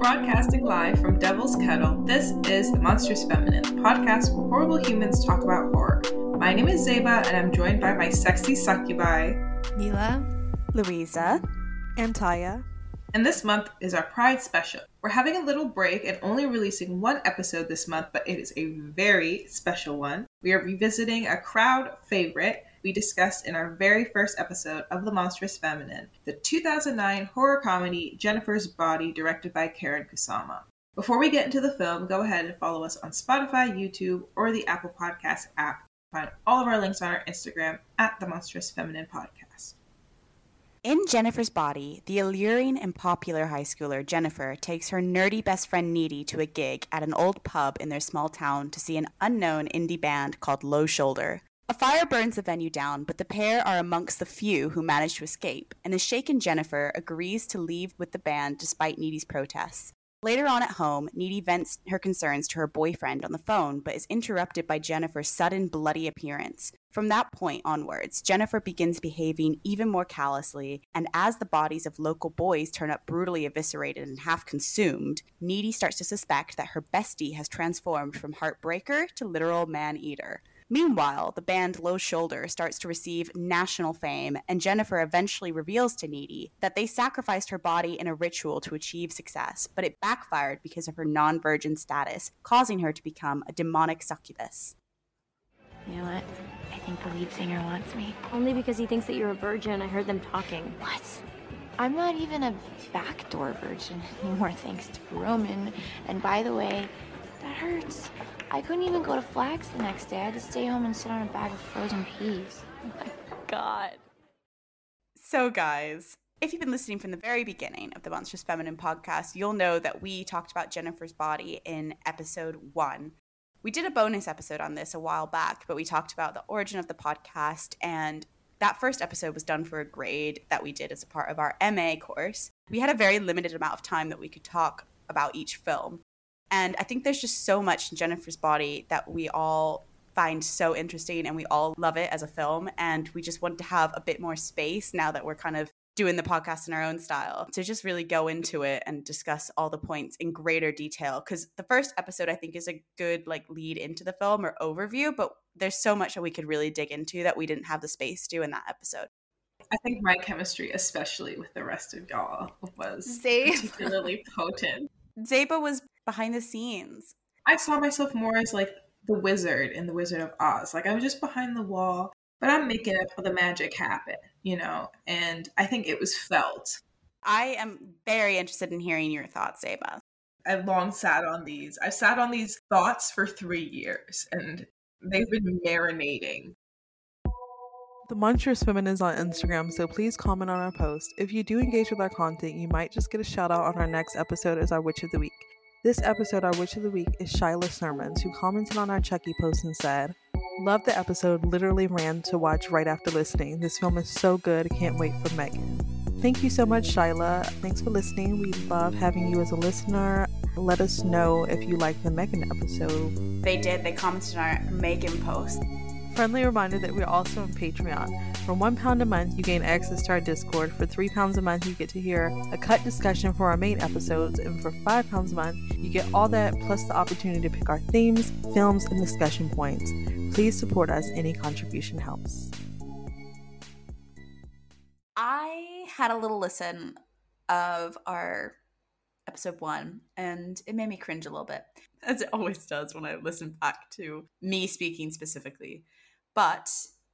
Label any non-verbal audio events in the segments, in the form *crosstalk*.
Broadcasting live from Devil's Kettle, this is The Monstrous Feminine, the podcast where horrible humans talk about horror. My name is Zeba, and I'm joined by my sexy succubi, Mila, Louisa, and Tyia. And this month is our Pride special. We're having a little break and only releasing one episode this month, but it is a very special one. We are revisiting a crowd favorite we discussed in our very first episode of The Monstrous Feminine, the 2009 horror comedy Jennifer's Body, directed by Karyn Kusama. Before we get into the film, go ahead and follow us on Spotify, YouTube, or the Apple Podcast app. Find all of our links on our Instagram at The Monstrous Feminine Podcast. In Jennifer's body, the alluring and popular high schooler Jennifer takes her nerdy best friend Needy to a gig at an old pub in their small town to see an unknown indie band called Low Shoulder. A fire burns the venue down, but the pair are amongst the few who manage to escape, and the shaken Jennifer agrees to leave with the band despite Needy's protests. Later on at home, Needy vents her concerns to her boyfriend on the phone, but is interrupted by Jennifer's sudden bloody appearance. From that point onwards, Jennifer begins behaving even more callously, and as the bodies of local boys turn up brutally eviscerated and half consumed, Needy starts to suspect that her bestie has transformed from heartbreaker to literal man eater. Meanwhile, the band Low Shoulder starts to receive national fame, and Jennifer eventually reveals to Needy that they sacrificed her body in a ritual to achieve success, but it backfired because of her non virgin status, causing her to become a demonic succubus. You know what? I think the lead singer wants me. Only because he thinks that you're a virgin. I heard them talking. What? I'm not even a backdoor virgin anymore, thanks to Roman. And by the way, that hurts. I couldn't even go to Flags the next day. I had to stay home and sit on a bag of frozen peas. Oh my god. So, guys, if you've been listening from the very beginning of the Monstrous Feminine podcast, you'll know that we talked about Jennifer's body in episode one. We did a bonus episode on this a while back, but we talked about the origin of the podcast and that first episode was done for a grade that we did as a part of our MA course. We had a very limited amount of time that we could talk about each film. And I think there's just so much in Jennifer's body that we all find so interesting and we all love it as a film. And we just want to have a bit more space now that we're kind of doing the podcast in our own style to just really go into it and discuss all the points in greater detail. Because the first episode, I think, is a good like lead into the film or overview, but there's so much that we could really dig into that we didn't have the space to in that episode. I think my chemistry, especially with the rest of y'all, was Same. particularly potent. Zeba was behind the scenes. I saw myself more as like the wizard in the Wizard of Oz. Like I was just behind the wall, but I'm making it for the magic happen, you know? And I think it was felt. I am very interested in hearing your thoughts, Zeba. I've long sat on these. I've sat on these thoughts for three years and they've been marinating. The Monstrous Women is on Instagram, so please comment on our post. If you do engage with our content, you might just get a shout out on our next episode as our Witch of the Week. This episode, our Witch of the Week, is Shyla Sermons, who commented on our Chucky post and said, Love the episode, literally ran to watch right after listening. This film is so good, can't wait for Megan. Thank you so much, Shyla. Thanks for listening. We love having you as a listener. Let us know if you like the Megan episode. They did. They commented on our Megan post. Friendly reminder that we're also on Patreon. For one pound a month, you gain access to our Discord. For three pounds a month, you get to hear a cut discussion for our main episodes. And for five pounds a month, you get all that plus the opportunity to pick our themes, films, and discussion points. Please support us. Any contribution helps. I had a little listen of our episode one, and it made me cringe a little bit, as it always does when I listen back to me speaking specifically. But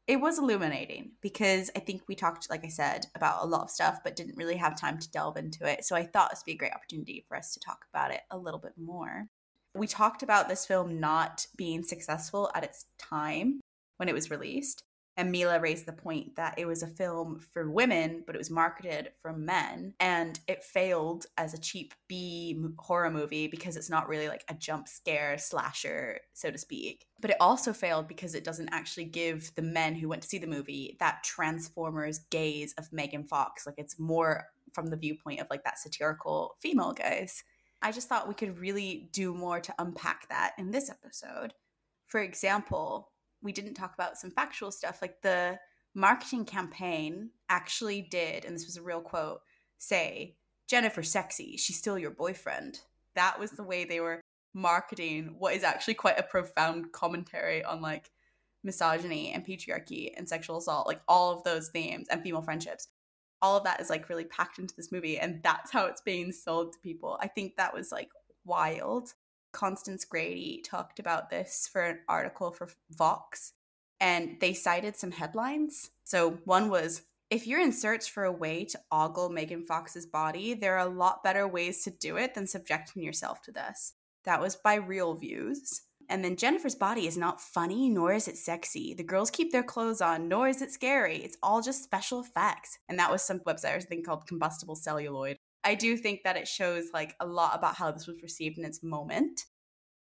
it was illuminating because I think we talked, like I said, about a lot of stuff, but didn't really have time to delve into it. So I thought this would be a great opportunity for us to talk about it a little bit more. We talked about this film not being successful at its time when it was released. And Mila raised the point that it was a film for women, but it was marketed for men. And it failed as a cheap B horror movie because it's not really like a jump scare slasher, so to speak. But it also failed because it doesn't actually give the men who went to see the movie that Transformers gaze of Megan Fox. Like it's more from the viewpoint of like that satirical female gaze. I just thought we could really do more to unpack that in this episode. For example, we didn't talk about some factual stuff like the marketing campaign actually did, and this was a real quote, say, Jennifer sexy, she's still your boyfriend. That was the way they were marketing what is actually quite a profound commentary on like misogyny and patriarchy and sexual assault, like all of those themes and female friendships. All of that is like really packed into this movie, and that's how it's being sold to people. I think that was like wild. Constance Grady talked about this for an article for Vox, and they cited some headlines. So one was if you're in search for a way to ogle Megan Fox's body, there are a lot better ways to do it than subjecting yourself to this. That was by ReelViews. And then Jennifer's body is not funny, nor is it sexy. The girls keep their clothes on, nor is it scary. It's all just special effects. And that was some website or something called Combustible Celluloid. I do think that it shows like a lot about how this was received in its moment,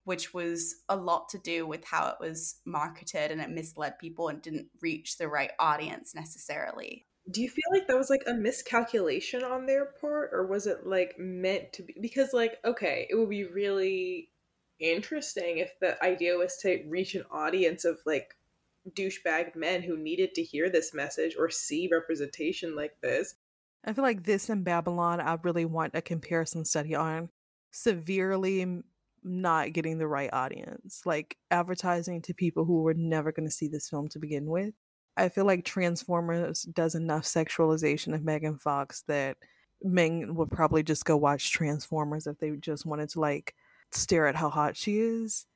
which was a lot to do with how it was marketed and it misled people and didn't reach the right audience necessarily. Do you feel like that was like a miscalculation on their part or was it like meant to be because like okay, it would be really interesting if the idea was to reach an audience of like douchebag men who needed to hear this message or see representation like this. I feel like this and Babylon, I really want a comparison study on severely not getting the right audience, like advertising to people who were never going to see this film to begin with. I feel like Transformers does enough sexualization of Megan Fox that men would probably just go watch Transformers if they just wanted to like stare at how hot she is.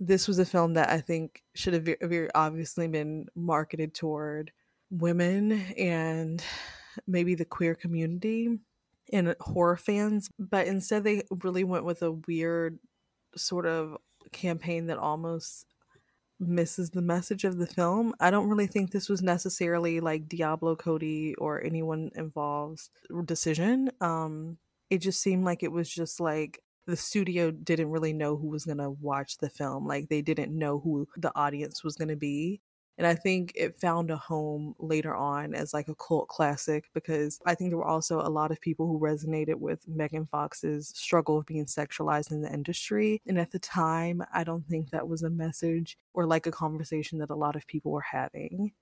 This was a film that I think should have very obviously been marketed toward women and maybe the queer community and horror fans, but instead they really went with a weird sort of campaign that almost misses the message of the film. I don't really think this was necessarily like Diablo Cody or anyone involved's decision. Um it just seemed like it was just like the studio didn't really know who was going to watch the film. Like they didn't know who the audience was going to be. And I think it found a home later on as like a cult classic because I think there were also a lot of people who resonated with Megan Fox's struggle of being sexualized in the industry. And at the time, I don't think that was a message or like a conversation that a lot of people were having,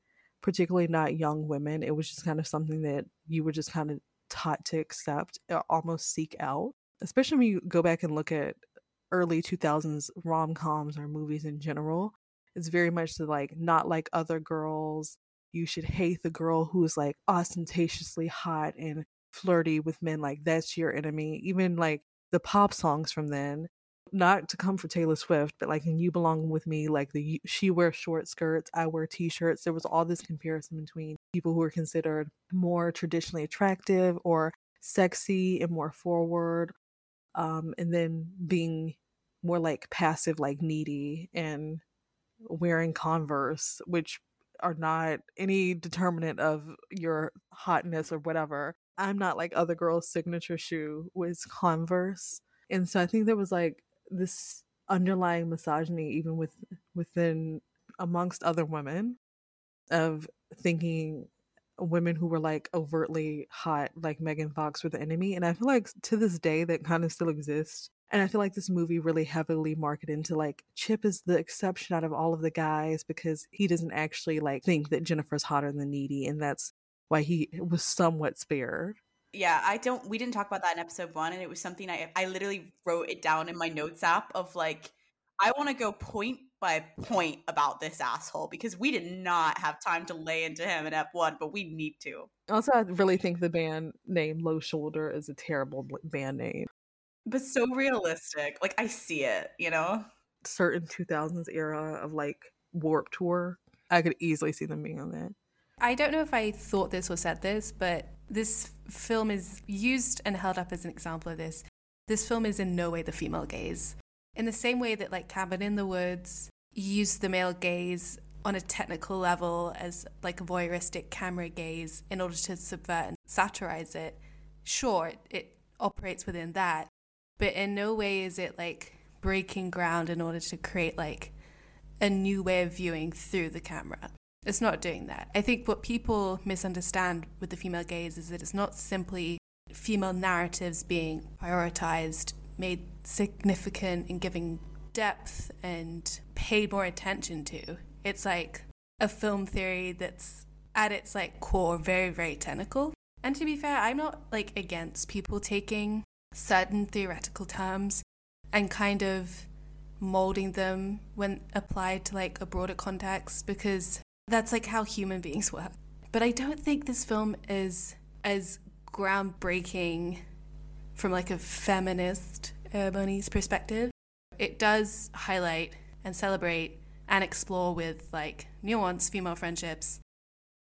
particularly not young women. It was just kind of something that you were just kind of taught to accept or almost seek out especially when you go back and look at early 2000s rom-coms or movies in general it's very much the like not like other girls you should hate the girl who's like ostentatiously hot and flirty with men like that's your enemy even like the pop songs from then not to come for Taylor Swift, but like in You Belong With Me, like the she wears short skirts, I wear t-shirts. There was all this comparison between people who were considered more traditionally attractive or sexy and more forward um, and then being more like passive, like needy, and wearing Converse, which are not any determinant of your hotness or whatever. I'm not like other girls' signature shoe was Converse, and so I think there was like this underlying misogyny even with within amongst other women of thinking women who were like overtly hot, like Megan Fox, were the enemy. And I feel like to this day that kind of still exists. And I feel like this movie really heavily marketed into like Chip is the exception out of all of the guys because he doesn't actually like think that Jennifer's hotter than Needy, and that's why he was somewhat spared. Yeah, I don't. We didn't talk about that in episode one, and it was something I I literally wrote it down in my notes app of like I want to go point by point about this asshole because we did not have time to lay into him in F1, but we need to. Also, I really think the band name Low Shoulder is a terrible band name. But so realistic. Like, I see it, you know? Certain 2000s era of like Warped Tour, I could easily see them being on that. I don't know if I thought this or said this, but this film is used and held up as an example of this. This film is in no way the female gaze. In the same way that, like, Cabin in the Woods use the male gaze on a technical level as like a voyeuristic camera gaze in order to subvert and satirize it, sure, it, it operates within that. But in no way is it like breaking ground in order to create like a new way of viewing through the camera. It's not doing that. I think what people misunderstand with the female gaze is that it's not simply female narratives being prioritized, made significant, and giving depth and pay more attention to. It's like a film theory that's at its like core very very technical. And to be fair, I'm not like against people taking certain theoretical terms and kind of molding them when applied to like a broader context because that's like how human beings work. But I don't think this film is as groundbreaking from like a feminist uh, perspective. It does highlight and celebrate and explore with like nuanced female friendships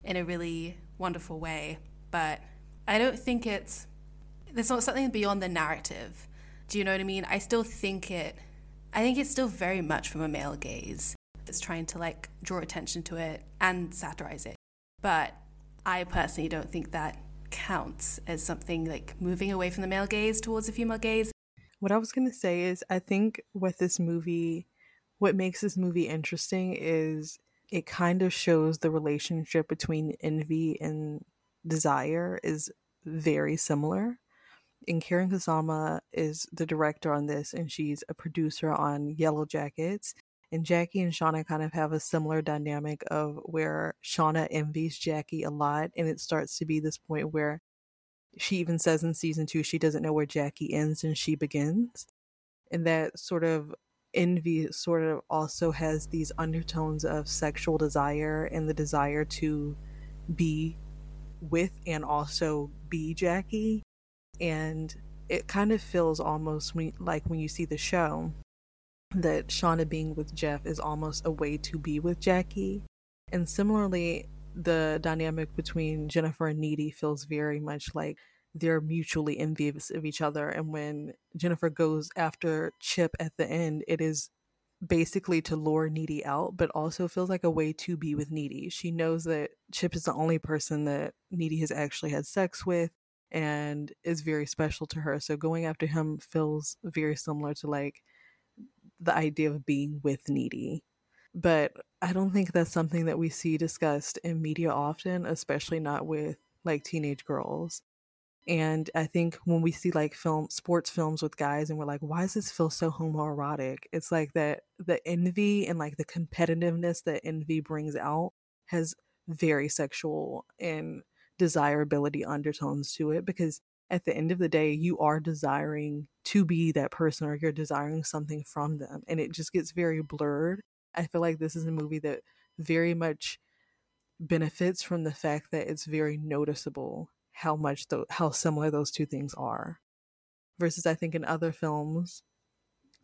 in a really wonderful way. But I don't think it's there's not something beyond the narrative. Do you know what I mean? I still think it I think it's still very much from a male gaze. It's trying to like draw attention to it and satirize it. But I personally don't think that counts as something like moving away from the male gaze towards a female gaze. What I was going to say is I think with this movie what makes this movie interesting is it kind of shows the relationship between envy and desire is very similar. And Karyn Kusama is the director on this, and she's a producer on Yellowjackets. And Jackie and Shauna kind of have a similar dynamic of where Shauna envies Jackie a lot, and it starts to be this point where she even says in season two she doesn't know where Jackie ends and she begins. And that sort of envy sort of also has these undertones of sexual desire and the desire to be with and also be Jackie. And it kind of feels almost like when you see the show that Shauna being with Jeff is almost a way to be with Jackie. And similarly, the dynamic between Jennifer and Needy feels very much like they're mutually envious of each other. And when Jennifer goes after Chip at the end, it is basically to lure Needy out, but also feels like a way to be with Needy. She knows that Chip is the only person that Needy has actually had sex with and is very special to her. So going after him feels very similar to like the idea of being with Needy. But I don't think that's something that we see discussed in media often, especially not with like teenage girls. And I think when we see like film sports films with guys and we're like, why does this feel so homoerotic? It's like that the envy and like the competitiveness that envy brings out has very sexual and desirability undertones to it because at the end of the day you are desiring to be that person or you're desiring something from them and it just gets very blurred. I feel like this is a movie that very much benefits from the fact that it's very noticeable how much the how similar those two things are. Versus i think in other films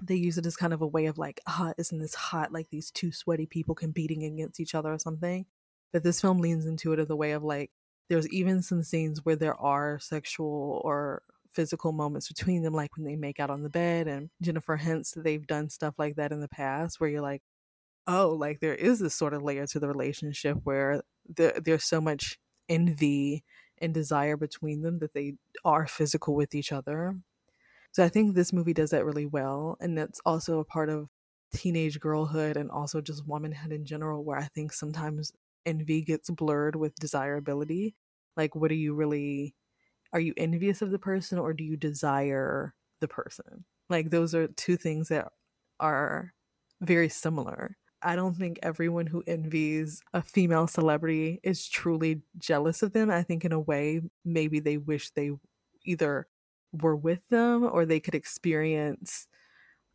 they use it as kind of a way of like ah isn't this hot? Like these two sweaty people competing against each other or something. But this film leans into it as a way of like there's even some scenes where there are sexual or physical moments between them like when they make out on the bed and jennifer hints that they've done stuff like that in the past where you're like oh like there is this sort of layer to the relationship where there, there's so much envy and desire between them that they are physical with each other. So I think this movie does that really well. And that's also a part of teenage girlhood and also just womanhood in general, where I think sometimes envy gets blurred with desirability. Like, what are you really, are you envious of the person or do you desire the person? Like, those are two things that are very similar. I don't think everyone who envies a female celebrity is truly jealous of them. I think, in a way, maybe they wish they either were with them or they could experience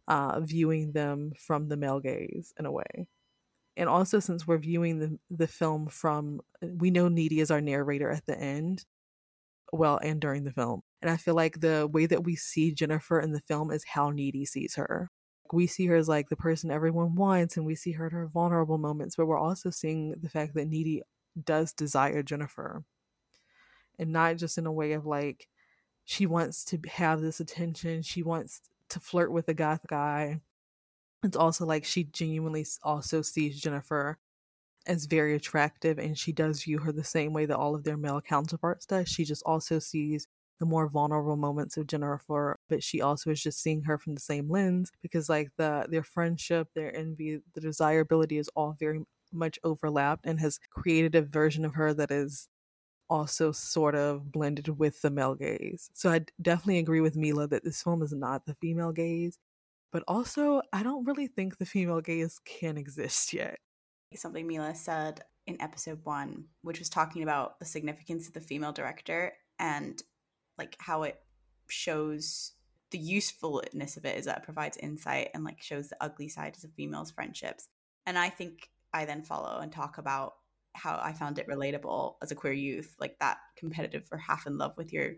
uh, viewing them from the male gaze in a way. And also, since we're viewing the, the film from, we know Needy is our narrator at the end, well, and during the film. And I feel like the way that we see Jennifer in the film is how Needy sees her we see her as like the person everyone wants and we see her at her vulnerable moments but we're also seeing the fact that needy does desire jennifer. And not just in a way of like she wants to have this attention she wants to flirt with a goth guy. It's also like she genuinely also sees jennifer as very attractive and she does view her the same way that all of their male counterparts does. She just also sees the more vulnerable moments of Jennifer, but she also is just seeing her from the same lens because like the their friendship, their envy, the desirability is all very much overlapped and has created a version of her that is also sort of blended with the male gaze. So I definitely agree with Mila that this film is not the female gaze. but also I don't really think the female gaze can exist yet. Something Mila said in episode one, which was talking about the significance of the female director and like how it shows the usefulness of it is that it provides insight and like shows the ugly sides of females' friendships. And I think I then follow and talk about how I found it relatable as a queer youth, like that competitive or half in love with your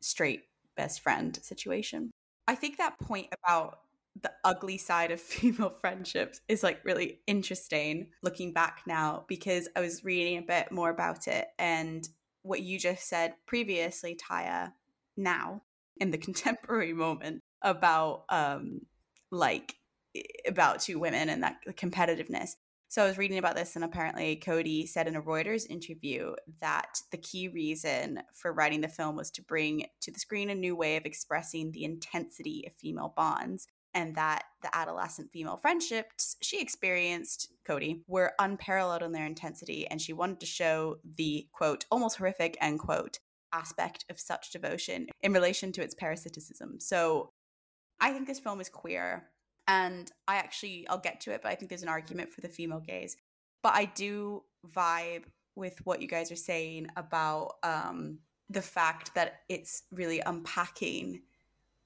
straight best friend situation. I think that point about the ugly side of *laughs* female friendships is like really interesting looking back now because I was reading a bit more about it and what you just said previously, Tyia, now in the *laughs* contemporary moment about um like about two women and that competitiveness. So I was reading about this, and apparently Cody said in a Reuters interview that the key reason for writing the film was to bring to the screen a new way of expressing the intensity of female bonds and that the adolescent female friendships she experienced, Cody, were unparalleled in their intensity, and she wanted to show the quote, almost horrific end quote, aspect of such devotion in relation to its parasiticism. So I think this film is queer, and I actually, I'll get to it, but I think there's an argument for the female gaze. But I do vibe with what you guys are saying about um, the fact that it's really unpacking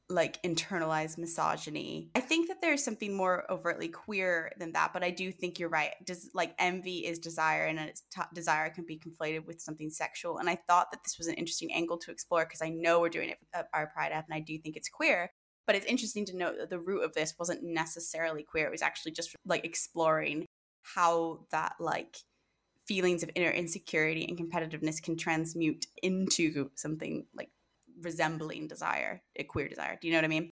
like internalized misogyny. I think that there's something more overtly queer than that, but I do think you're right. Does like envy is desire, and t- desire can be conflated with something sexual. And I thought that this was an interesting angle to explore because I know we're doing it at uh, our Pride App, and I do think it's queer. But it's interesting to note that the root of this wasn't necessarily queer. It was actually just like exploring how that like feelings of inner insecurity and competitiveness can transmute into something like resembling desire, a queer desire. Do you know what I mean?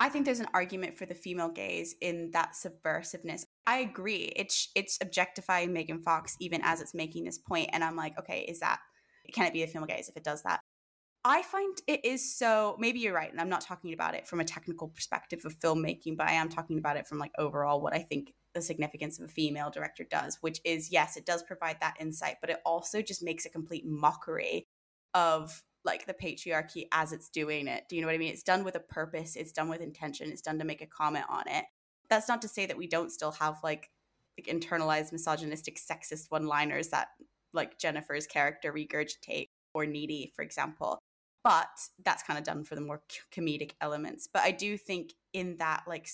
I think there's an argument for the female gaze in that subversiveness. I agree. It's it's objectifying Megan Fox even as it's making this point, and I'm like, okay, is that can it be a female gaze if it does that? I find it is so. Maybe you're right, and I'm not talking about it from a technical perspective of filmmaking, but I am talking about it from like overall what I think the significance of a female director does, which is yes, it does provide that insight, but it also just makes a complete mockery of like the patriarchy as it's doing it. Do you know what I mean? It's done with a purpose, it's done with intention, it's done to make a comment on it. That's not to say that we don't still have like, like internalized misogynistic sexist one-liners that like Jennifer's character regurgitate or needy, for example. But that's kind of done for the more comedic elements. But I do think in that like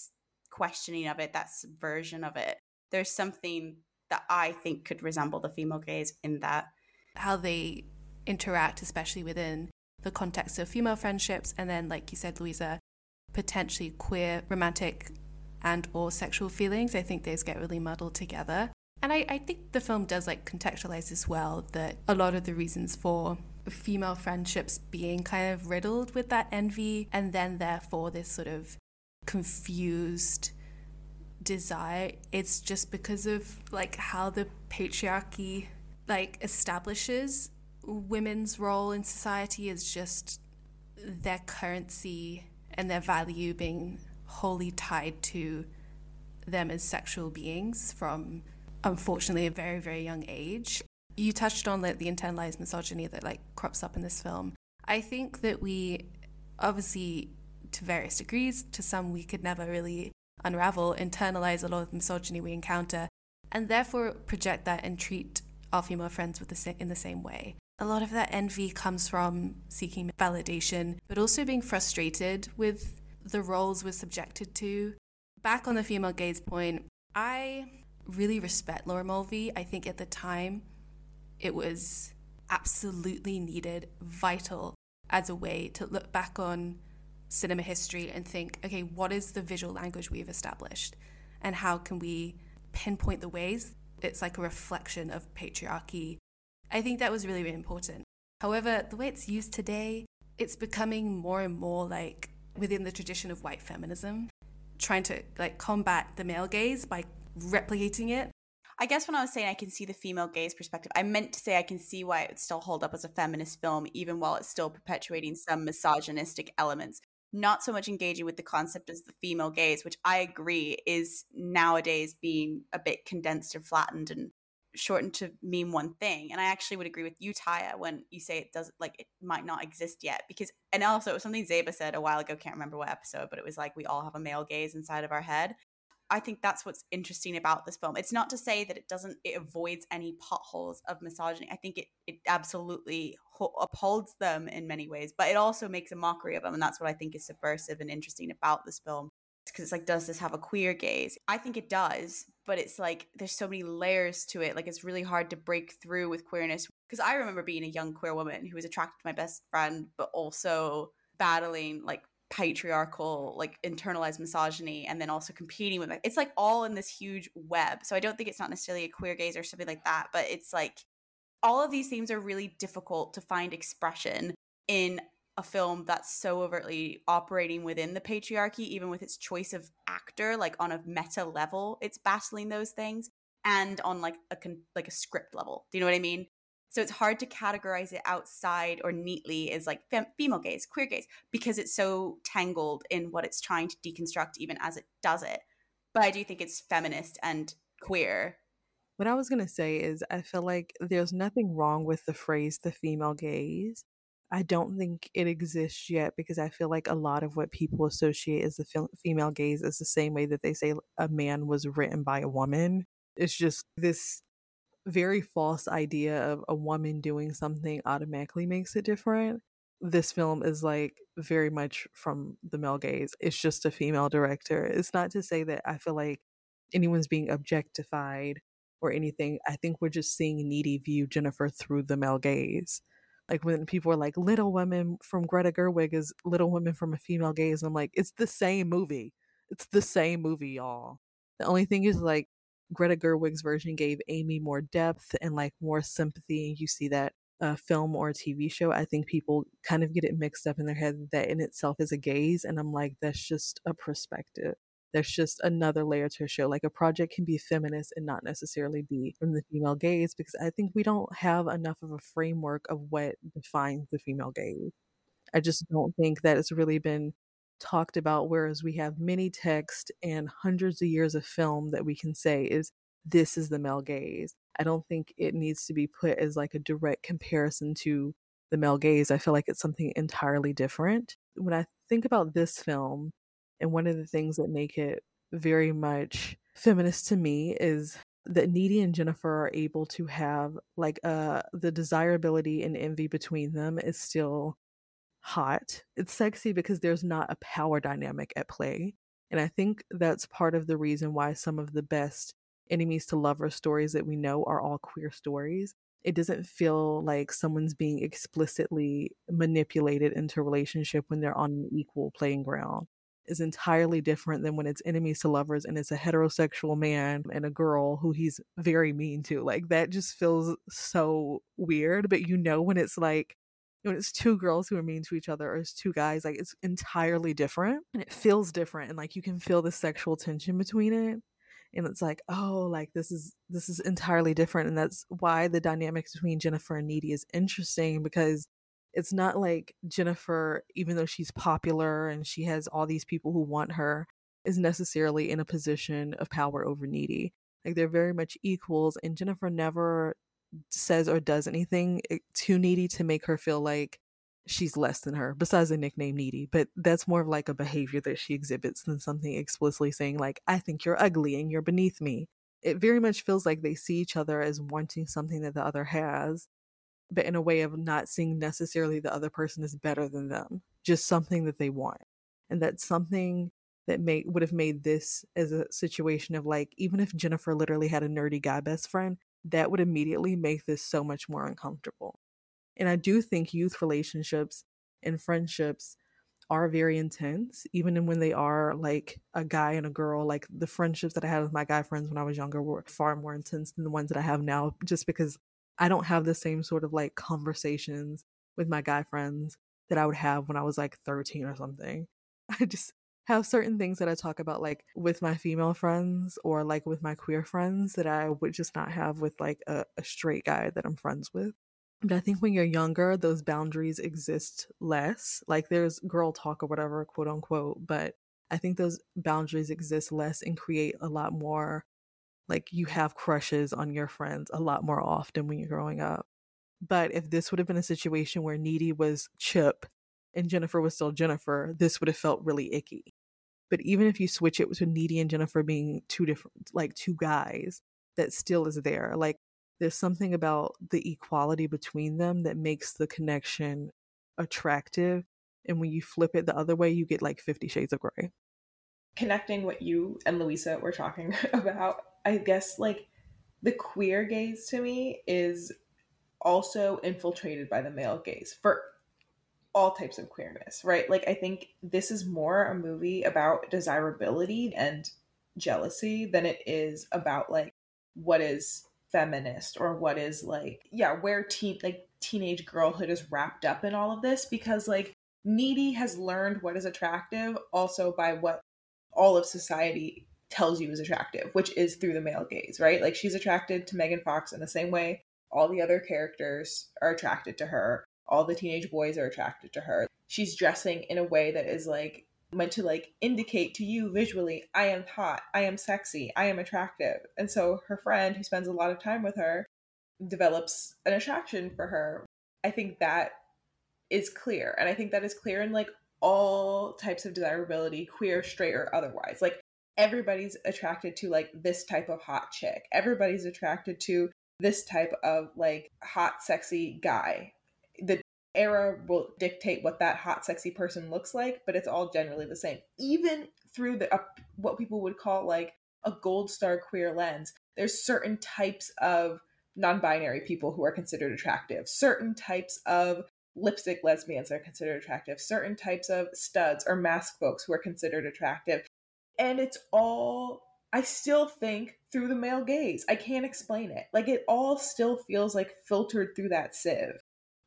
questioning of it, that subversion of it, there's something that I think could resemble the female gaze in that. How they interact, especially within the context of female friendships, and then, like you said, Louisa, potentially queer, romantic, and or sexual feelings. I think those get really muddled together. And I, I think the film does like contextualize as well that a lot of the reasons for female friendships being kind of riddled with that envy and then therefore this sort of confused desire it's just because of like how the patriarchy like establishes women's role in society is just their currency and their value being wholly tied to them as sexual beings from unfortunately a very very young age. You touched on like the internalized misogyny that like crops up in this film. I think that we obviously to various degrees to some we could never really unravel internalize a lot of misogyny we encounter and therefore project that and treat our female friends with the sa- in the same way a lot of that envy comes from seeking validation, but also being frustrated with the roles we're subjected to. Back on the female gaze point, I really respect Laura Mulvey. I think at the time it was absolutely needed, vital as a way to look back on cinema history and think, okay, what is the visual language we've established? And how can we pinpoint the ways it's like a reflection of patriarchy I think that was really, really important. However, the way it's used today, it's becoming more and more like within the tradition of white feminism, trying to like combat the male gaze by replicating it. I guess when I was saying I can see the female gaze perspective, I meant to say I can see why it would still hold up as a feminist film, even while it's still perpetuating some misogynistic elements. Not so much engaging with the concept as the female gaze, which I agree is nowadays being a bit condensed and flattened and shortened to mean one thing. And I actually would agree with you, Tyia, when you say it doesn't like it might not exist yet. Because and also it was something Zeba said a while ago, can't remember what episode, but it was like we all have a male gaze inside of our head. I think that's what's interesting about this film. It's not to say that it doesn't it avoids any potholes of misogyny. I think it it absolutely ho- upholds them in many ways, but it also makes a mockery of them, and that's what I think is subversive and interesting about this film. Because it's like, does this have a queer gaze? I think it does, but it's like there's so many layers to it. Like it's really hard to break through with queerness. Because I remember being a young queer woman who was attracted to my best friend, but also battling like patriarchal like internalized misogyny and then also competing with it it's like all in this huge web so i don't think it's not necessarily a queer gaze or something like that but it's like all of these themes are really difficult to find expression in a film that's so overtly operating within the patriarchy even with its choice of actor like on a meta level it's battling those things and on like a con- like a script level do you know what i mean so it's hard to categorize it outside or neatly as like fem- female gaze, queer gaze, because it's so tangled in what it's trying to deconstruct, even as it does it. But I do think it's feminist and queer. What I was to say is, I feel like there's nothing wrong with the phrase the female gaze. I don't think it exists yet because I feel like a lot of what people associate as the female gaze is the same way that they say a man was written by a woman. It's just this very false idea of a woman doing something automatically makes it different. This film is like very much from the male gaze. It's just a female director. It's not to say that I feel like anyone's being objectified or anything. I think we're just seeing Needy view Jennifer through the male gaze. Like when people are like, Little Women from Greta Gerwig is Little Women from a female gaze. I'm like, it's the same movie. It's the same movie, y'all. The only thing is like Greta Gerwig's version gave Amy more depth and like more sympathy. And you see that uh, film or TV show, I think people kind of get it mixed up in their head that in itself is a gaze. And I'm like, that's just a perspective. There's just another layer to a show. Like a project can be feminist and not necessarily be from the female gaze because I think we don't have enough of a framework of what defines the female gaze. I just don't think that it's really been talked about, whereas we have many texts and hundreds of years of film that we can say is this is the male gaze. I don't think it needs to be put as like a direct comparison to the male gaze. I feel like it's something entirely different. When I think about this film, and one of the things that make it very much feminist to me is that Needy and Jennifer are able to have like uh the desirability and envy between them is still hot. It's sexy because there's not a power dynamic at play. And I think that's part of the reason why some of the best enemies to lovers stories that we know are all queer stories. It doesn't feel like someone's being explicitly manipulated into a relationship when they're on an equal playing ground. Is entirely different than when it's enemies to lovers and it's a heterosexual man and a girl who he's very mean to. Like that just feels so weird. But you know when it's like when it's two girls who are mean to each other or it's two guys like it's entirely different and it feels different and like you can feel the sexual tension between it and it's like oh like this is this is entirely different and that's why the dynamics between jennifer and needy is interesting because it's not like jennifer even though she's popular and she has all these people who want her is necessarily in a position of power over needy like they're very much equals and jennifer never says or does anything eh, too needy to make her feel like she's less than her, besides the nickname needy. But that's more of like a behavior that she exhibits than something explicitly saying, like, I think you're ugly and you're beneath me. It very much feels like they see each other as wanting something that the other has, but in a way of not seeing necessarily the other person is better than them, just something that they want. And that's something that may would have made this as a situation of like, even if Jennifer literally had a nerdy guy best friend, that would immediately make this so much more uncomfortable. And I do think youth relationships and friendships are very intense, even when they are like a guy and a girl. Like the friendships that I had with my guy friends when I was younger were far more intense than the ones that I have now, just because I don't have the same sort of like conversations with my guy friends that I would have when I was like 13 or something. *laughs* I just, have certain things that I talk about like with my female friends or like with my queer friends that I would just not have with like a, a straight guy that I'm friends with. But I think when you're younger, those boundaries exist less. Like there's girl talk or whatever, quote unquote, but I think those boundaries exist less and create a lot more Like you have crushes on your friends a lot more often when you're growing up. But if this would have been a situation where Needy was Chip and Jennifer was still Jennifer, this would have felt really icky. But even if you switch it to Needy and Jennifer being two different, like two guys, that still is there. Like there's something about the equality between them that makes the connection attractive. And when you flip it the other way, you get like 50 shades of gray. Connecting what you and Louisa were talking *laughs* about, I guess like the queer gaze to me is also infiltrated by the male gaze for all types of queerness, right? Like, I think this is more a movie about desirability and jealousy than it is about like what is feminist or what is like, yeah, where teen like teenage girlhood is wrapped up in all of this because like Needy has learned what is attractive also by what all of society tells you is attractive, which is through the male gaze, right? Like she's attracted to Megan Fox in the same way all the other characters are attracted to her. All the teenage boys are attracted to her. She's dressing in a way that is like meant to like indicate to you visually, I am hot, I am sexy, I am attractive. And so her friend who spends a lot of time with her develops an attraction for her. I think that is clear. And I think that is clear in like all types of desirability, queer, straight, or otherwise. Like everybody's attracted to like this type of hot chick. Everybody's attracted to this type of like hot, sexy guy. The era will dictate what that hot, sexy person looks like, but it's all generally the same. Even through the uh, what people would call like a gold star queer lens, there's certain types of non-binary people who are considered attractive. Certain types of lipstick lesbians are considered attractive. Certain types of studs or masc folks who are considered attractive. And it's all I still think through the male gaze. I can't explain it. Like it all still feels like filtered through that sieve,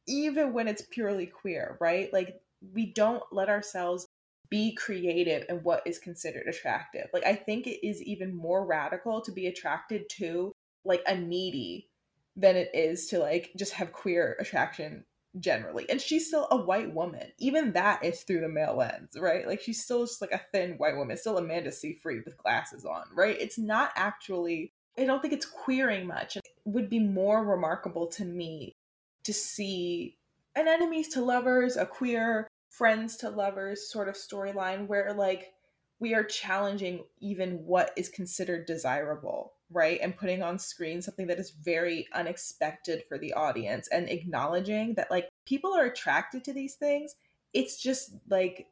even when it's purely queer, right? Like we don't let ourselves be creative in what is considered attractive. Like I think it is even more radical to be attracted to like a needy than it is to like just have queer attraction generally. And she's still a white woman. Even that is through the male lens, right? Like she's still just like a thin white woman, still Amanda Seyfried with glasses on, right? It's not actually, I don't think it's queering much. It would be more remarkable to me to see an enemies to lovers, a queer friends to lovers sort of storyline where like we are challenging even what is considered desirable right and putting on screen something that is very unexpected for the audience and acknowledging that like people are attracted to these things it's just like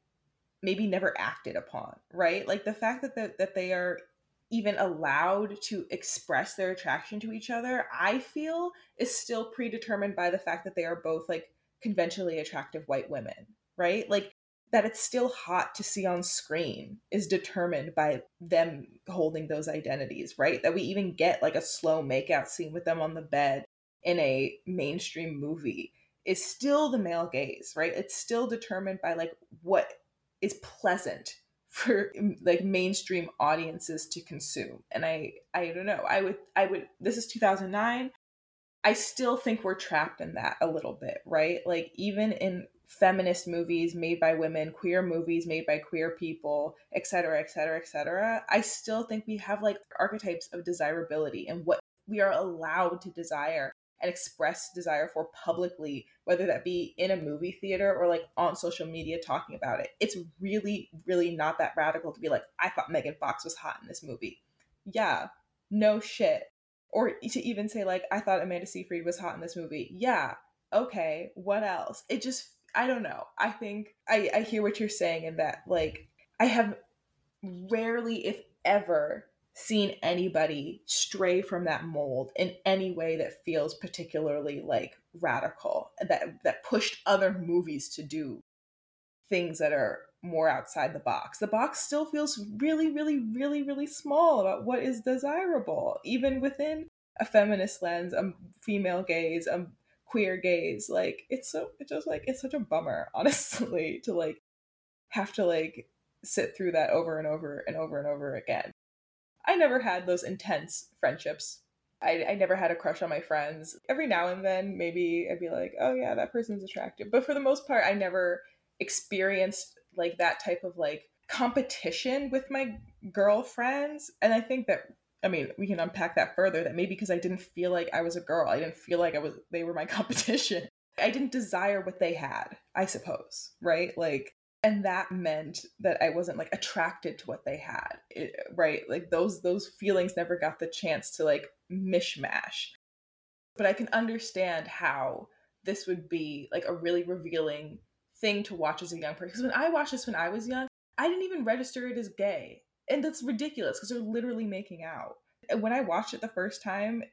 maybe never acted upon right? Like the fact that the, that they are even allowed to express their attraction to each other i feel is still predetermined by the fact that they are both like conventionally attractive white women right? Like that it's still hot to see on screen is determined by them holding those identities, right? That we even get like a slow makeout scene with them on the bed in a mainstream movie is still the male gaze, right? It's still determined by like what is pleasant *laughs* for like mainstream audiences to consume. And I I don't know. I would I would this is 2009. I still think we're trapped in that a little bit, right? Like even in feminist movies made by women, queer movies made by queer people, etc., etc., etc., I still think we have like archetypes of desirability and what we are allowed to desire and express desire for publicly, whether that be in a movie theater or like on social media talking about it. It's really, really not that radical to be like, I thought Megan Fox was hot in this movie. Yeah, no shit. Or to even say, like, I thought Amanda Seyfried was hot in this movie. Yeah, okay, what else? It just I don't know. I think I, I hear what you're saying in that like I have rarely, if ever, seen anybody stray from that mold in any way that feels particularly like radical that that pushed other movies to do things that are more outside the box. The box still feels really, really, really, really small about what is desirable, even within a feminist lens, a female gaze, a queer gaze like it's so it's just like it's such a bummer *laughs* honestly to like have to like sit through that over and over and over and over again. I never had those intense friendships. I, I never had a crush on my friends. Every now and then maybe i'd be like oh yeah that person's attractive. But for the most part i never experienced like that type of like competition with my girlfriends. And i think that I mean, we can unpack that further that maybe because I didn't feel like I was a girl, I didn't feel like I was they were my *laughs* competition. I didn't desire what they had, I suppose, right? Like and that meant that I wasn't like attracted to what they had, it, right? Like those those feelings never got the chance to like mishmash. But I can understand how this would be like a really revealing thing to watch as a young person. Because when I watched this when I was young, I didn't even register it as gay. And that's ridiculous because they're literally making out. When I watched it the first time,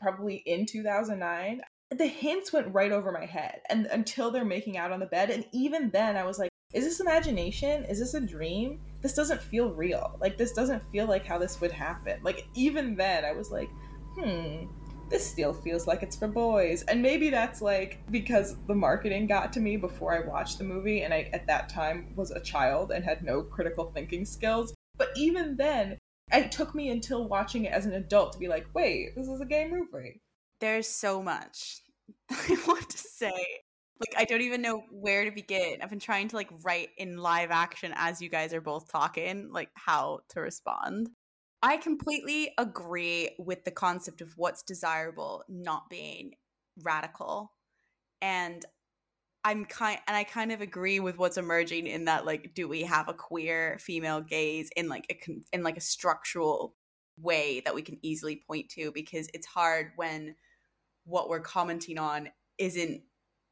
probably in 2009, the hints went right over my head and until they're making out on the bed and even then I was like is this imagination? Is this a dream? This doesn't feel real. Like this doesn't feel like how this would happen. Like even then I was like, "Hmm, this still feels like it's for boys. And maybe that's like because the marketing got to me before I watched the movie and I at that time was a child and had no critical thinking skills. But even then, it took me until watching it as an adult to be like, wait, this is a gay movie. There's so much *laughs* I want to say. Like I don't even know where to begin. I've been trying to like write in live action as you guys are both talking, like how to respond. I completely agree with the concept of what's desirable not being radical. And I'm kind and I kind of agree with what's emerging in that like do we have a queer female gaze in like a in like a structural way that we can easily point to? Because it's hard when what we're commenting on isn't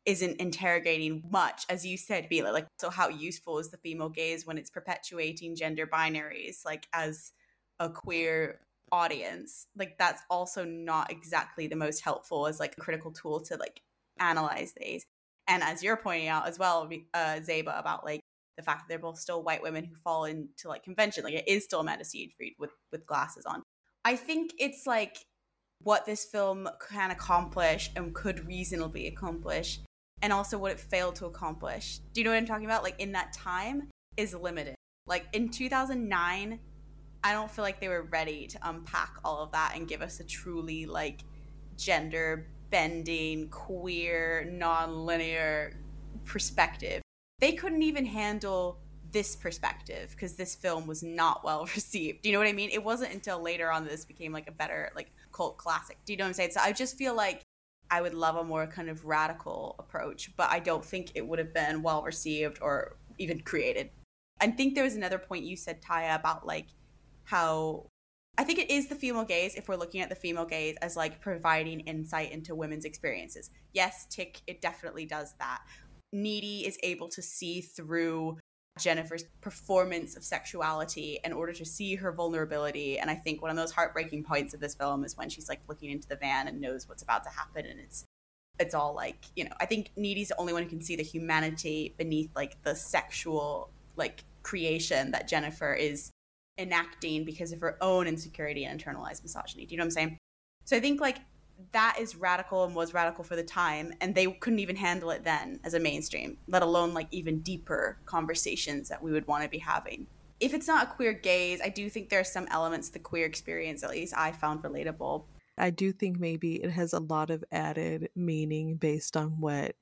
isn't interrogating much as you said Mila like so how useful is the female gaze when it's perpetuating gender binaries like as a queer audience? Like that's also not exactly the most helpful as like a critical tool to like analyze these and as you're pointing out as well uh zeba about like the fact that they're both still white women who fall into like convention like it is still amanda seyfried with with glasses on. I think it's like what this film can accomplish and could reasonably accomplish and also what it failed to accomplish. Do you know what i'm talking about? Like in that time is limited. Like in 2009 I don't feel like they were ready to unpack all of that and give us a truly like gender bending, queer, non-linear perspective. They couldn't even handle this perspective because this film was not *laughs* well received. Do you know what I mean? It wasn't until later on that this became like a better like cult classic. Do you know what I'm saying? So I just feel like I would love a more kind of radical approach, but I don't think it would have been well received or even created. I think there was another point you said, Tyia, about like how I think it is the female gaze if we're looking at the female gaze as like providing insight into women's experiences. Yes, Tick, it definitely does that. Needy is able to see through Jennifer's performance of sexuality in order to see her vulnerability. And I think one of those heartbreaking points of this film is when she's like looking into the van and knows what's about to happen and it's it's all like, you know, I think Needy's the only one who can see the humanity beneath like the sexual like creation that Jennifer is enacting because of her own insecurity and internalized misogyny. Do you know what I'm saying? So I think like that is radical and was radical for the time and they couldn't even handle it then as a mainstream let alone like even deeper conversations that we would want to be having if it's not a queer gaze i do think there are some elements the queer experience at least i found relatable i do think maybe it has a lot of added meaning based on what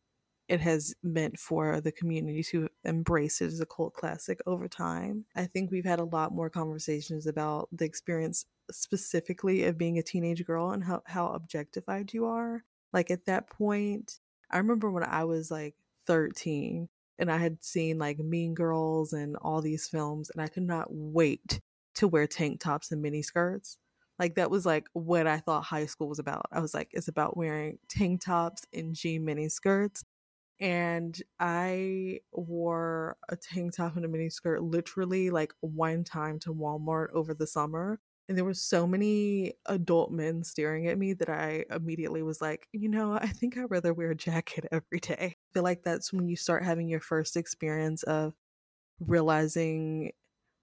it has meant for the community to embrace it as a cult classic over time. I think we've had a lot more conversations about the experience specifically of being a teenage girl and how, how objectified you are. Like at that point, I remember when I was like 13 and I had seen like Mean Girls and all these films, and I could not wait to wear tank tops and mini skirts. Like that was like what I thought high school was about. I was like, it's about wearing tank tops and jean mini skirts and I wore a tank top and a mini skirt literally like one time to Walmart over the summer. And there were so many adult men staring at me that I immediately was like, you know, I think I'd rather wear a jacket *laughs* every day. I feel like that's when you start having your first experience of realizing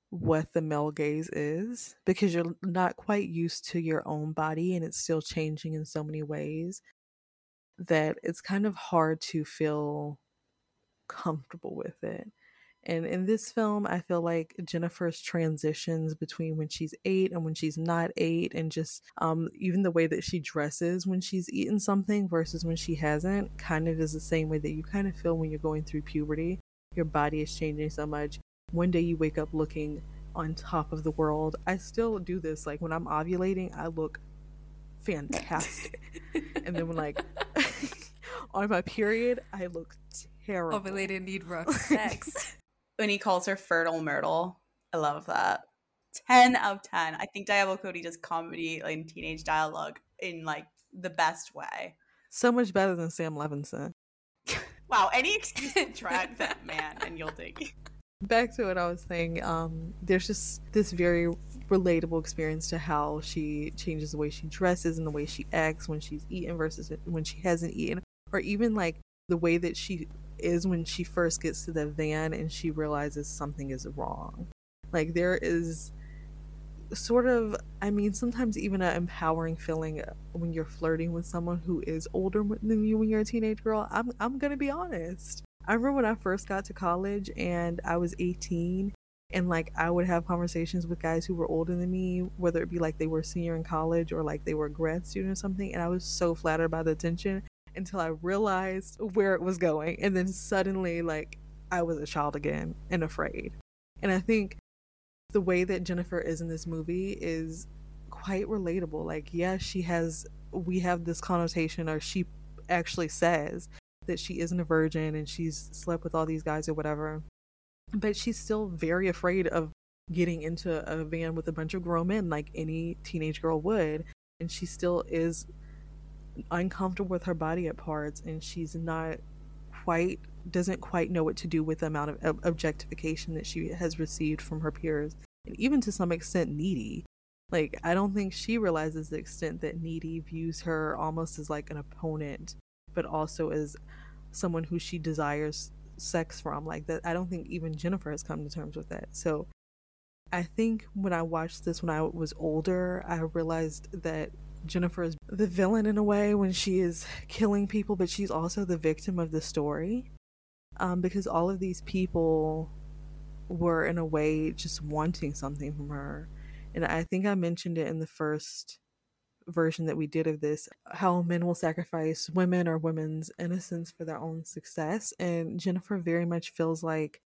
what the male gaze is because you're not quite used to your own body and it's still changing in so many ways that it's kind of hard to feel comfortable with it. And in this film, I feel like Jennifer's transitions between when she's ate and when she's not ate, and just um, even the way that she dresses when she's eaten something versus when she hasn't, kind of is the same way that you kind of feel when you're going through puberty. Your body is changing so much. One day you wake up looking on top of the world. I still do this. Like when I'm ovulating, I look *laughs* fantastic. and then when like *laughs* on my period, I look terrible. Ovulated need rough sex. *laughs* when he calls her fertile myrtle. I love that. 10 out of 10. I think Diablo Cody does comedy like teenage dialogue in like the best way. So much better than Sam Levinson. *laughs* wow, any excuse to drag that man and you'll dig. Back to what I was saying, um, there's just this very relatable experience to how she changes the way she dresses and the way she acts when she's eaten versus when she hasn't eaten, or even like the way that she is when she first gets to the van and she realizes something is wrong. Like there is sort of i mean sometimes even an empowering feeling when you're flirting with someone who is older than you when you're a teenage girl i'm, I'm gonna be honest i remember when i first got to college and i was 18 and like i would have conversations with guys who were older than me whether it be like they were senior in college or like they were grad student or something and i was so flattered by the attention until i realized where it was going and then suddenly like i was a child again and afraid and i think the way that Jennifer is in this movie is quite relatable. Like, yes, she has, we have this connotation, or she actually says that she isn't a virgin and she's slept with all these guys or whatever. But she's still very afraid of getting into a van with a bunch of grown men like any teenage girl would. And she still is uncomfortable with her body at parts and she's not quite doesn't quite know what to do with the amount of objectification that she has received from her peers and even to some extent needy like i don't think she realizes the extent that needy views her almost as like an opponent but also as someone who she desires sex from like that i don't think even jennifer has come to terms with that so i think when i watched this when i was older i realized that jennifer is the villain in a way when she is killing people but she's also the victim of the story um, because all of these people were in a way just wanting something from her. And I think I mentioned it in the first version that we did of this how men will sacrifice women or women's innocence for their own success. And Jennifer very much feels like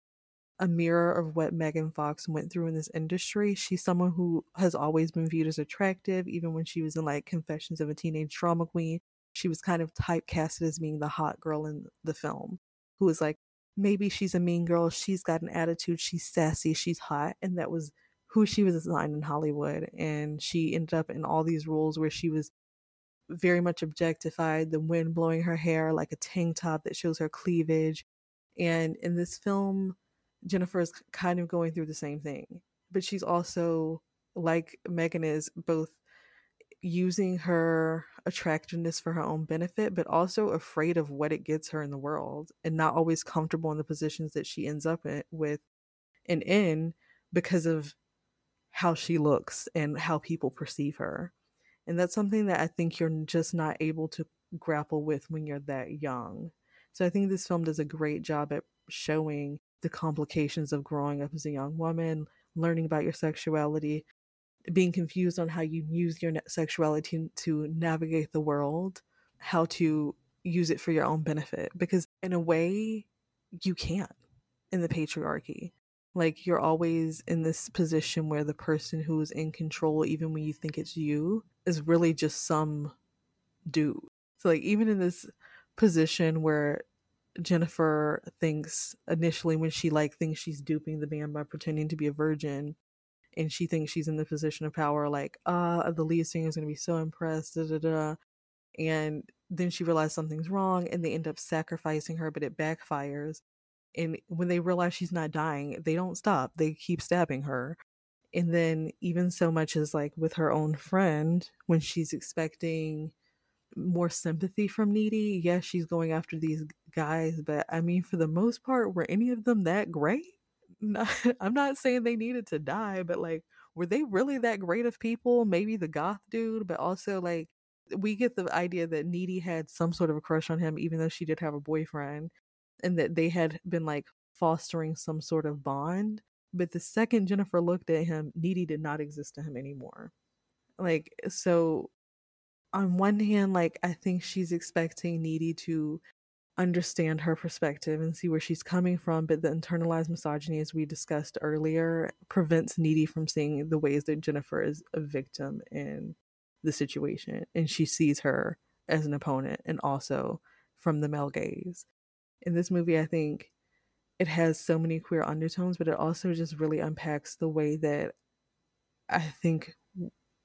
a mirror of what Megan Fox went through in this industry. She's someone who has always been viewed as attractive, even when she was in like Confessions of a Teenage Drama Queen. She was kind of typecasted as being the hot girl in the film who was like, maybe she's a mean girl, she's got an attitude, she's sassy, she's hot, and that was who she was assigned in Hollywood. And she ended up in all these roles where she was very much objectified, the wind blowing her hair like a tank top that shows her cleavage. And in this film, Jennifer is kind of going through the same thing, but she's also like Megan is both using her attractiveness for her own benefit, but also afraid of what it gets her in the world and not always comfortable in the positions that she ends up in, with and in because of how she looks and how people perceive her. And that's something that I think you're just not able to grapple with when you're that young. So I think this film does a great job at showing the complications of growing up as a young woman, learning about your sexuality, being confused on how you use your sexuality to navigate the world, how to use it for your own benefit. Because in a way, you can't in the patriarchy. Like you're always in this position where the person who is in control, even when you think it's you, is really just some dude. So like even in this position where Jennifer thinks initially when she like thinks she's duping the man by pretending to be a virgin, and she thinks she's in the position of power, like, uh, the lead singer is going to be so impressed, da da da. And then she realizes something's wrong, and they end up sacrificing her, but it backfires. And when they realize she's not dying, they don't stop. They keep stabbing her. And then, even so much as like with her own friend, when she's expecting more sympathy from Needy, yes, she's going after these guys, but I mean, for the most part, were any of them that great? not, *laughs* I'm not saying they needed to die, but like, were they really that great of people? Maybe the goth dude, but also like, we get the idea that Needy had some sort of a crush on him, even though she did have a boyfriend, and that they had been like fostering some sort of bond. But the second Jennifer looked at him, Needy did not exist to him anymore. Like, so on one hand, like, I think she's expecting Needy to understand her perspective and see where she's coming from. But the internalized misogyny, as we discussed earlier, prevents Needy from seeing the ways that Jennifer is a victim in the situation. And she sees her as an opponent and also from the male gaze. In this movie, I think it has so many queer undertones, but it also just really unpacks the way that I think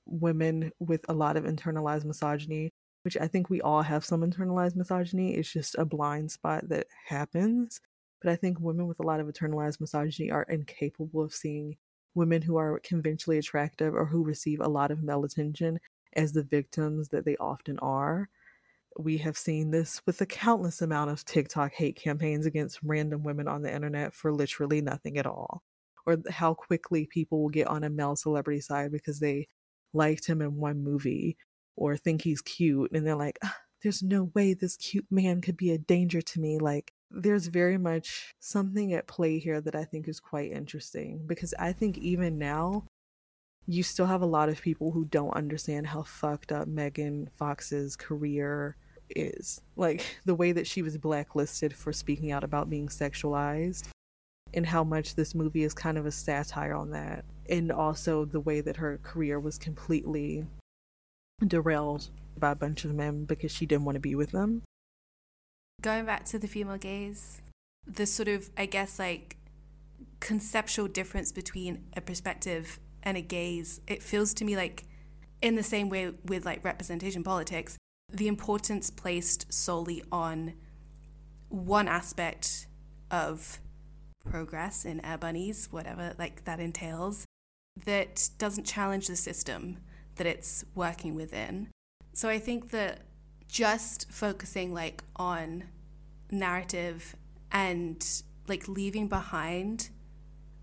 women with a lot of internalized misogyny which I think we all have some internalized misogyny. It's just a blind spot that happens. But I think women with a lot of internalized misogyny are incapable of seeing women who are conventionally attractive or who receive a lot of male attention as the victims that they often are. We have seen this with a countless amount of TikTok hate campaigns against random women on the internet for literally nothing at all. Or how quickly people will get on a male celebrity side because they liked him in one movie or think he's cute and they're like there's no way this cute man could be a danger to me like there's very much something at play here that I think is quite interesting because I think even now you still have a lot of people who don't understand how fucked up Megan Fox's career is. Like the way that she was blacklisted for speaking out about being sexualized and how much this movie is kind of a satire on that. And also the way that her career was completely derailed by a bunch of men because she didn't want to be with them. Going back to the female gaze, the sort of, I guess, like conceptual difference between a perspective and a gaze, it feels to me like, in the same way with like representation politics, the importance placed solely on one aspect of progress in air bunnies, whatever like that entails, that doesn't challenge the system that it's working within. So I think that just focusing like on narrative and like leaving behind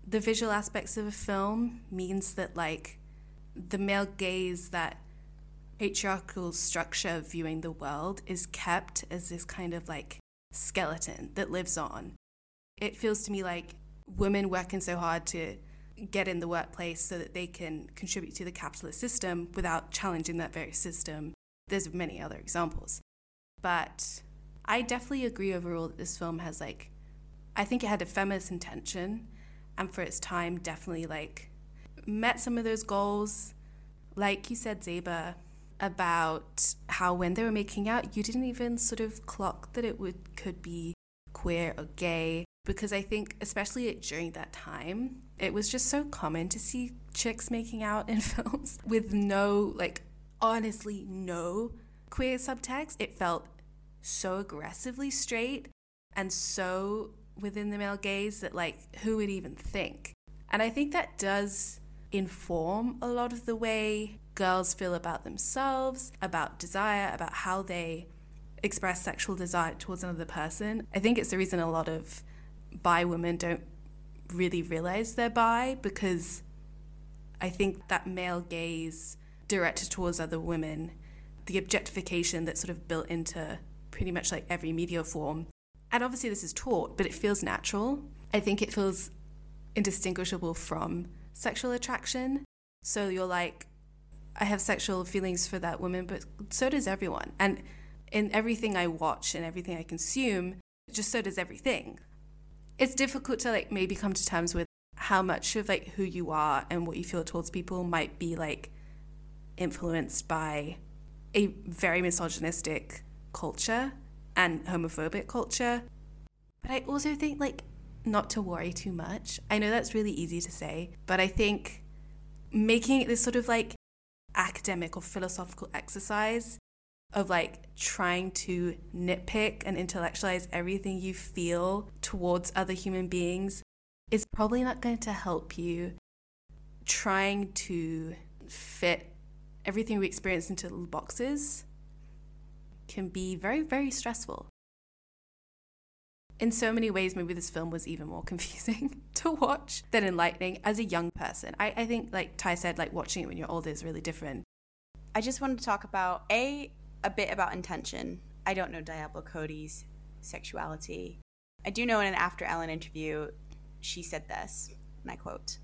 the visual aspects of a film means that like the male gaze that patriarchal structure of viewing the world is kept as this kind of like skeleton that lives on. It feels to me like women working so hard to get in the workplace so that they can contribute to the capitalist system without challenging that very system. There's many other examples. But I definitely agree overall that this film has like I think it had a feminist intention and for its time definitely like met some of those goals. Like you said, Zeba, about how when they were making out, you didn't even sort of clock that it would could be queer or gay because I think, especially during that time, it was just so common to see chicks making out in *laughs* films with no, like, honestly, no queer subtext. It felt so aggressively straight and so within the male gaze that, like, who would even think? And I think that does inform a lot of the way girls feel about themselves, about desire, about how they express sexual desire towards another person. I think it's the reason a lot of bi women don't really realize they're bi because I think that male gaze directed towards other women, the objectification that's sort of built into pretty much like every media form. And obviously, this is taught, but it feels natural. I think it feels indistinguishable from sexual attraction. So you're like, I have sexual feelings for that woman, but so does everyone. And in everything I watch and everything I consume, just so does everything it's difficult to like maybe come to terms with how much of like who you are and what you feel towards people might be like influenced by a very misogynistic culture and homophobic culture. But I also think like not to worry too much. I know that's really easy to say, but I think making this sort of like academic or philosophical exercise of like trying to nitpick and intellectualize everything you feel towards other human beings is probably not going to help you trying to fit everything we experience into little boxes can be very very stressful in so many ways maybe this film was even more *laughs* confusing *laughs* to watch than enlightening as a young person I, I think like ty said like watching it when you're older is really different i just wanted to talk about a a bit about intention. I don't know Diablo Cody's sexuality. I do know in an After Ellen interview, she said this, and I quote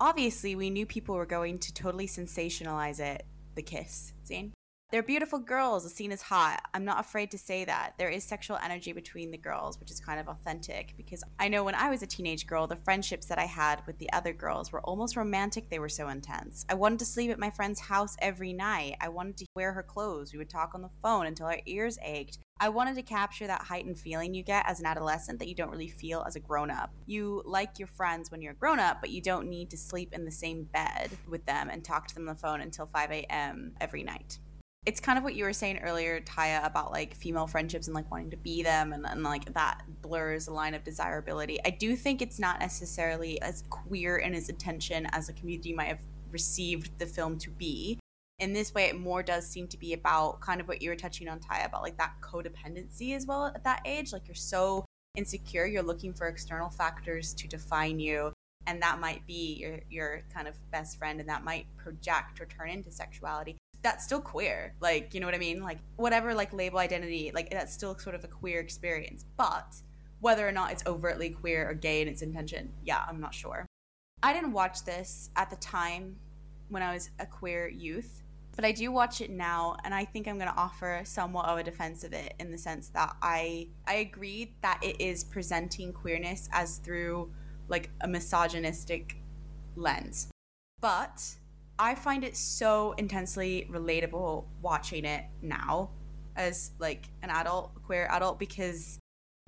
Obviously, we knew people were going to totally sensationalize it, the kiss scene. They're beautiful girls. The scene is hot. I'm not afraid to say that. There is sexual energy between the girls, which is kind of authentic because I know when I was a teenage girl, the friendships that I had with the other girls were almost romantic. They were so intense. I wanted to sleep at my friend's house every night. I wanted to wear her clothes. We would talk on the phone until our ears ached. I wanted to capture that heightened feeling you get as an adolescent that you don't really feel as a grown up. You like your friends when you're a grown up, but you don't need to sleep in the same bed with them and talk to them on the phone until 5 a.m. every night. It's kind of what you were saying earlier, Tyia, about like female friendships and like wanting to be them and, and like that blurs the line of desirability. I do think it's not necessarily as queer in its intention as the community might have received the film to be. In this way it more does seem to be about kind of what you were touching on Ty about like that codependency as well at that age. Like you're so insecure you're looking for external factors to define you and that might be your your kind of best friend and that might project or turn into sexuality that's still queer like you know what i mean? Like whatever like label identity like that's still sort of a queer experience. But whether or not it's overtly queer or gay in its intention yeah i'm not sure. I didn't watch this at the time when i was a queer youth but I do watch it now, and I think I'm going to offer somewhat of a defense of it in the sense that I I agree that it is presenting queerness as through like a misogynistic lens, but I find it so intensely relatable watching it now as like an adult queer adult because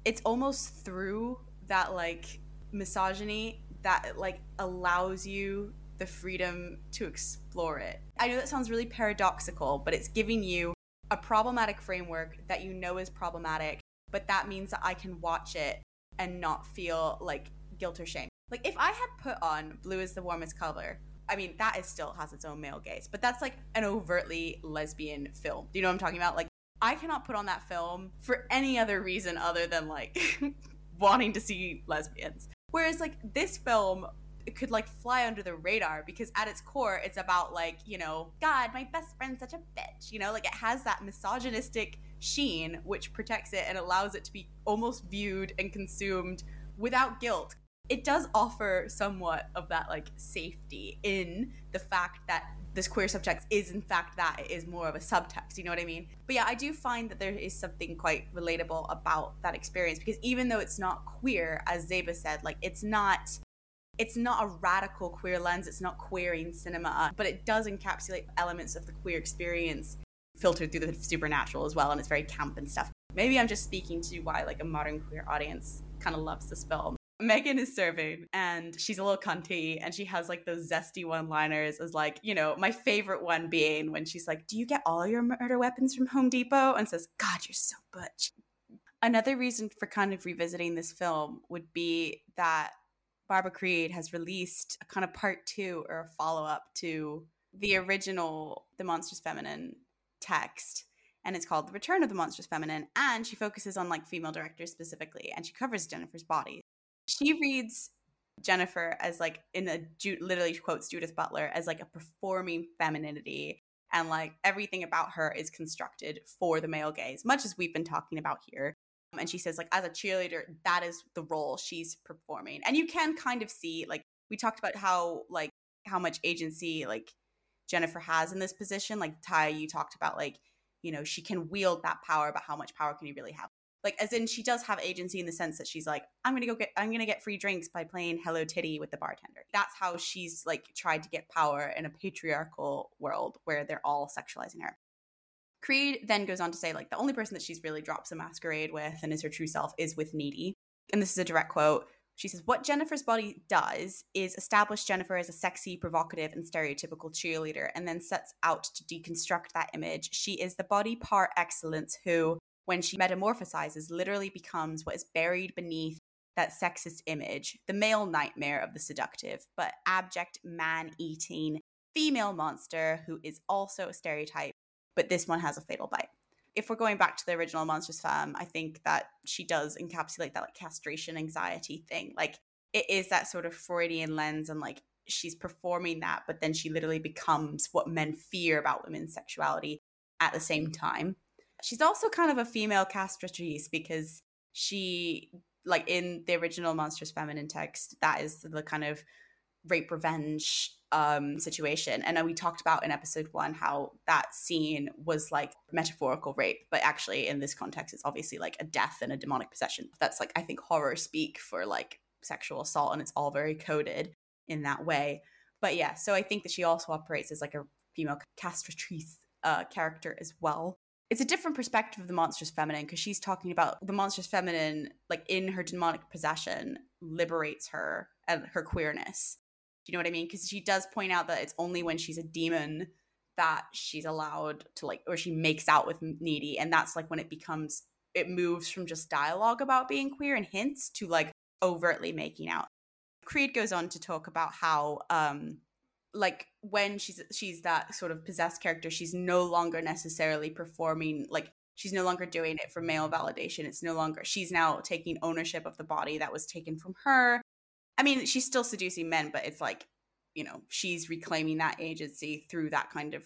it's almost through that like misogyny that like allows you the freedom to explore it. I know that sounds really paradoxical, but it's giving you a problematic framework that you know is problematic, but that means that I can watch it and not feel like guilt or shame. Like if I had put on Blue is the Warmest Color, I mean, that is still has its own male gaze, but that's like an overtly lesbian film. Do you know what I'm talking about? Like I cannot put on that film for any other reason other than like *laughs* wanting to see lesbians. Whereas like this film could like fly under the radar because at its core it's about like you know god my best friend's such a bitch you know like it has that misogynistic sheen which protects it and allows it to be almost viewed and consumed without guilt it does offer somewhat of that like safety in the fact that this queer subtext is in fact that it is more of a subtext you know what i mean but yeah i do find that there is something quite relatable about that experience because even though it's not queer as zeba said like it's not it's not a radical queer lens, it's not queering cinema, but it does encapsulate elements of the queer experience filtered through the supernatural as well, and it's very camp and stuff. Maybe I'm just speaking to why like a modern queer audience kind of loves this film. Megan is serving and she's a little cunty and she has like those zesty one liners as like, you know, my favorite one being when she's like, Do you get all your murder weapons from Home Depot? And says, God, you're so butch. Another reason for kind of revisiting this film would be that Barbara Creed has released a kind of part two or a follow up to the original The Monstrous Feminine text. And it's called The Return of the Monstrous Feminine. And she focuses on like female directors specifically. And she covers Jennifer's body. She reads Jennifer as like in a literally quotes Judith Butler as like a performing femininity and like everything about her is constructed for the male gaze, much as we've been talking about here. Um, and she says like as a cheerleader that is the role she's performing. And you can kind of see like we talked about how like how much agency like jennifer has in this position. Like ty you talked about like you know she can wield that power but how much power can you really have like as in she does have agency in the sense that she's like i'm gonna go get i'm gonna get free drinks by playing hello titty with the bartender that's how she's like tried to get power in a patriarchal world where they're all sexualizing her Creed then goes on to say, like, the only person that she's really drops a masquerade with and is her true self is with Needy. And this is a direct quote. She says, What Jennifer's body does is establish Jennifer as a sexy, provocative, and stereotypical cheerleader, and then sets out to deconstruct that image. She is the body par excellence who, when she metamorphosizes, literally becomes what is buried beneath that sexist image, the male nightmare of the seductive, but abject man eating female monster who is also a stereotype but this one has a fatal bite. If we're going back to the original Monstrous Femme, I think that she does encapsulate that like castration anxiety thing. Like it is that sort of Freudian lens and like she's performing that, but then she literally becomes what men fear about women's sexuality at the same time. She's also kind of a female castratrice because she, like in the original Monstrous Feminine text, that is the kind of rape revenge um, situation. And we talked about in episode one how that scene was like metaphorical rape, but actually in this context, it's obviously like a death and a demonic possession. That's like, I think, horror speak for like sexual assault, and it's all very coded in that way. But yeah, so I think that she also operates as like a female castratrice uh, character as well. It's a different perspective of the monstrous feminine because she's talking about the monstrous feminine, like in her demonic possession, liberates her and her queerness do you know what I mean? Because she does point out that it's only when she's a demon that she's allowed to like, or she makes out with Needy, and that's like when it becomes, it moves from just dialogue about being queer and hints to like overtly making out. Creed goes on to talk about how, um, like when she's she's that sort of possessed character, she's no longer necessarily performing like she's no longer doing it for male validation. It's no longer she's now taking ownership of the body that was taken from her I mean, she's still seducing men, but it's like, you know, she's reclaiming that agency through that kind of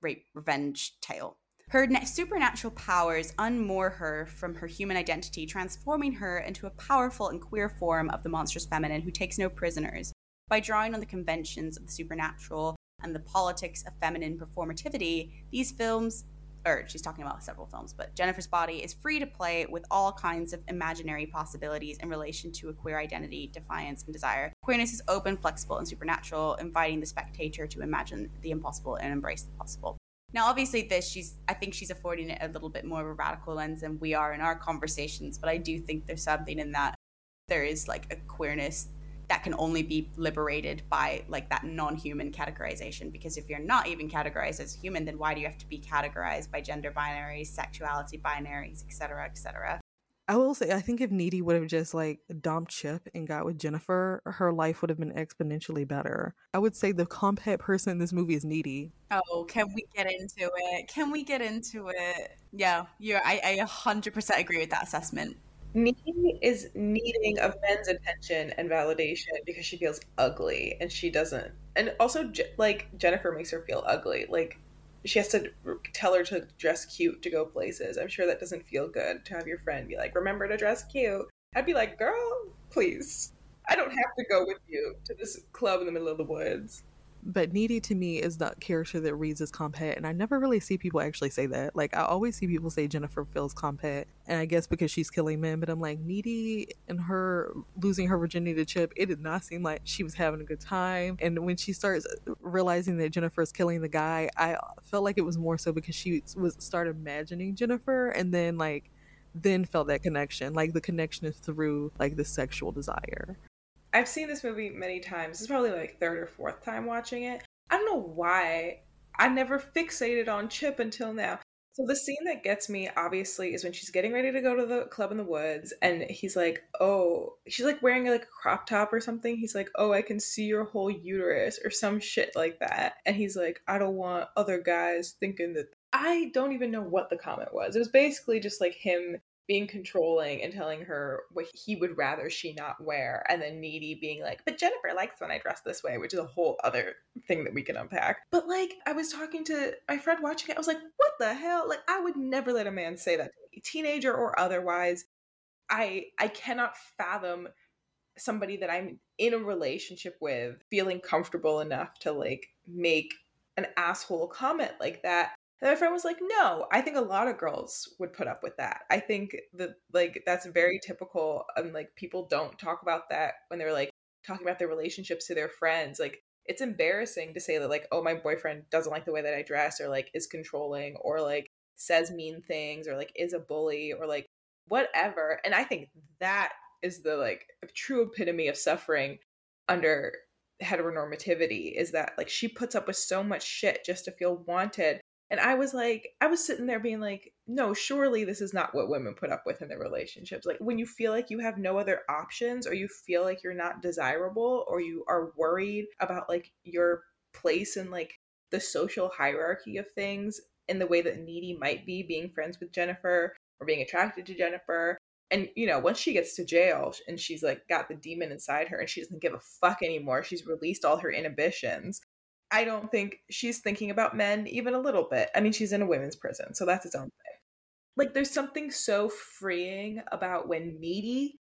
rape revenge tale. Her supernatural powers unmoor her from her human identity, transforming her into a powerful and queer form of the monstrous feminine who takes no prisoners. By drawing on the conventions of the supernatural and the politics of feminine performativity, these films or she's talking about several films, but Jennifer's Body is free to play with all kinds of imaginary possibilities in relation to a queer identity, defiance, and desire. Queerness is open, flexible, and supernatural, inviting the spectator to imagine the impossible and embrace the possible. Now, obviously, this she's I think she's affording it a little bit more of a radical lens than we are in our conversations, but I do think there's something in that there is like a queerness that can only be liberated by like that non-human categorization because if you're not even categorized as human then why do you have to be categorized by gender binaries sexuality binaries etc etc I will say, I think if Needy would have just like dumped Chip and got with Jennifer, her life would have been exponentially better. I would say the comphet person in this movie is Needy. Oh, can we get into it? Can we get into it? Yeah, yeah, I, I 100% agree with that assessment. Needy is needing of men's attention and validation because she feels ugly and she doesn't. And also, like, Jennifer makes her feel ugly. Like, she has to tell her to dress cute to go places. I'm sure that doesn't feel good to have your friend be like, remember to dress cute. I'd be like, girl, please. I don't have to go with you to this club in the middle of the woods. But Needy to me is the character that reads as comphet, and I never really see people actually say that. Like I always see people say Jennifer feels comphet, and I guess because she's killing men. But I'm like Needy and her losing her virginity to Chip, it did not seem like she was having a good time. And when she starts realizing that Jennifer is killing the guy, I felt like it was more so because she was started imagining Jennifer, and then like then felt that connection. Like the connection is through like the sexual desire. I've seen this movie many times. This is probably like third or fourth time watching it. I don't know why I never fixated on Chip until now. So the scene that gets me obviously is when she's getting ready to go to the club in the woods and he's like, "Oh, she's like wearing like a crop top or something." He's like, "Oh, I can see your whole uterus" or some shit like that. And he's like, "I don't want other guys thinking that I don't even know what the comment was. It was basically just like him being controlling and telling her what he would rather she not wear and then needy being like but jennifer likes when i dress this way which is a whole other thing that we can unpack. But like i was talking to my friend watching it i was like what the hell? Like i would never let a man say that teenager or otherwise. I i cannot fathom somebody that i'm in a relationship with feeling comfortable enough to like make an asshole comment like that and my friend was like, no, I think a lot of girls would put up with that. I think that like that's very mm-hmm. typical and like people don't talk about that when they're like talking about their relationships to their friends. Like it's embarrassing to say that like, oh, my boyfriend doesn't like the way that I dress or like is controlling or like says mean things or like is a bully or like whatever. And I think that is the like true epitome of suffering under heteronormativity is that like she puts up with so much shit just to feel wanted and I was like, I was sitting there being like, no, surely this is not what women put up with in their relationships. Like when you feel like you have no other options or you feel like you're not desirable or you are worried about like your place in like the social hierarchy of things in the way that Needy might be being friends with Jennifer or being attracted to Jennifer. And you know, once she gets to jail and she's like got the demon inside her and she doesn't give a fuck anymore, she's released all her inhibitions I don't think she's thinking about men even a little bit. I mean, she's in a women's prison, so that's its own thing. Like, there's something so freeing about when Needy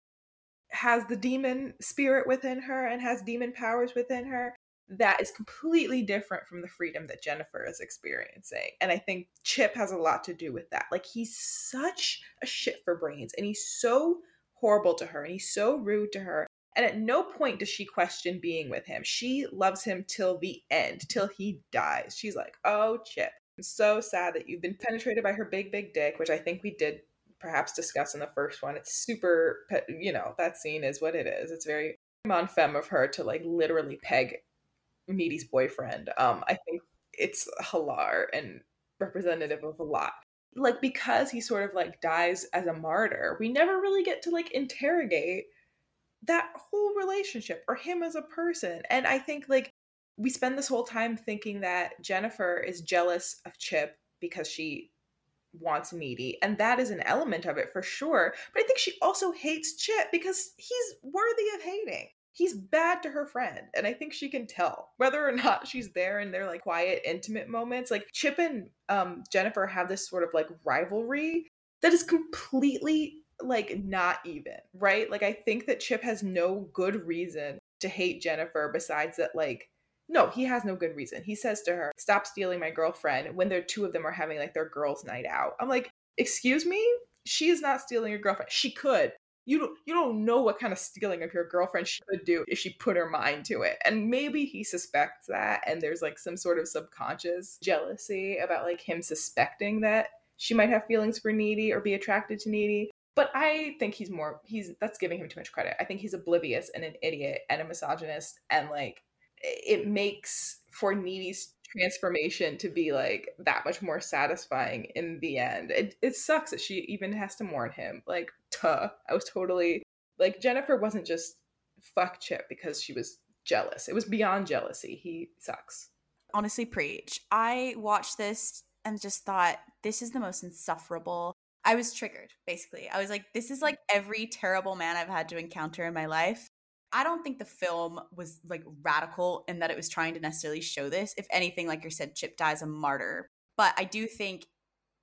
has the demon spirit within her and has demon powers within her. that is completely different from the freedom that Jennifer is experiencing. And I think Chip has a lot to do with that. Like he's such a shit for brains and he's so horrible to her and he's so rude to her. And at no point does she question being with him. She loves him till the end, till he dies. She's like, oh, Chip, I'm so sad that you've been penetrated by her big, big dick, which I think we did perhaps discuss in the first one. It's super, you know, that scene is what it is. It's very mon femme of her to like literally peg Needy's boyfriend. Um, I think it's hilar and representative of a lot. Like because he sort of like dies as a martyr, we never really get to like interrogate that whole relationship or him as a person. And I think like we spend this whole time thinking that Jennifer is jealous of Chip because she wants Needy, and that is an element of it for sure. But I think she also hates Chip because he's worthy of hating. He's bad to her friend, and I think she can tell whether or not she's there in their like quiet, intimate moments. Like Chip and um, Jennifer have this sort of like rivalry that is completely like not even, right? Like I think that Chip has no good reason to hate Jennifer besides that like no, he has no good reason. He says to her, "Stop stealing my girlfriend." When the two of them are having like their girls' night out, I'm like, "Excuse me, she is not stealing your girlfriend. She could. You don't. You don't know what kind of stealing of your girlfriend she could do if she put her mind to it. And maybe he suspects that, and there's like some sort of subconscious jealousy about like him suspecting that she might have feelings for Needy or be attracted to Needy. But I think he's more. He's that's giving him too much credit. I think he's oblivious and an idiot and a misogynist and like it makes for Needy's transformation to be like that much more satisfying in the end. It it sucks that she even has to mourn him. Like, tuh. I was totally like Jennifer wasn't just fuck Chip because she was jealous. It was beyond jealousy. He sucks. Honestly, preach. I watched this and just thought this is the most insufferable. I was triggered, basically. I was like, this is mm. like every terrible man I've had to encounter in my life. I don't think the film was like radical in that it was trying to necessarily show this. If anything, like you said, Chip dies a martyr. But I do think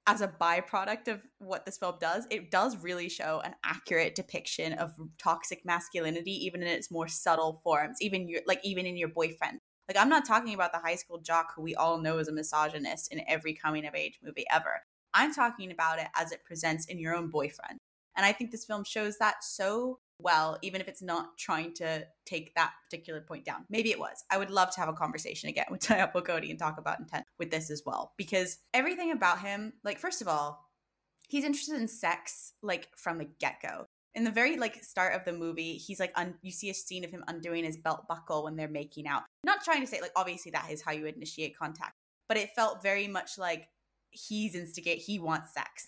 as a byproduct of what this film does, it does really show an accurate depiction of toxic masculinity, even in its more subtle forms, even your like even in your boyfriend. Like I'm not talking about the high school jock who we all know is a misogynist in every coming of age movie ever. I'm talking about it as it presents in your own boyfriend. And I think this film shows that so well, even if it's not trying to take that particular point down. Maybe it was. I would love to have a conversation again *laughs* with Diablo Cody and talk about intent with this as well. Because everything about him, like, first of all, he's interested in sex, like, from the get go. In the very like start of the movie, he's like un- you see a scene of him undoing his belt buckle when they're making out. Not trying to say like obviously that is how you initiate contact, but it felt very much like he's instigate he wants sex.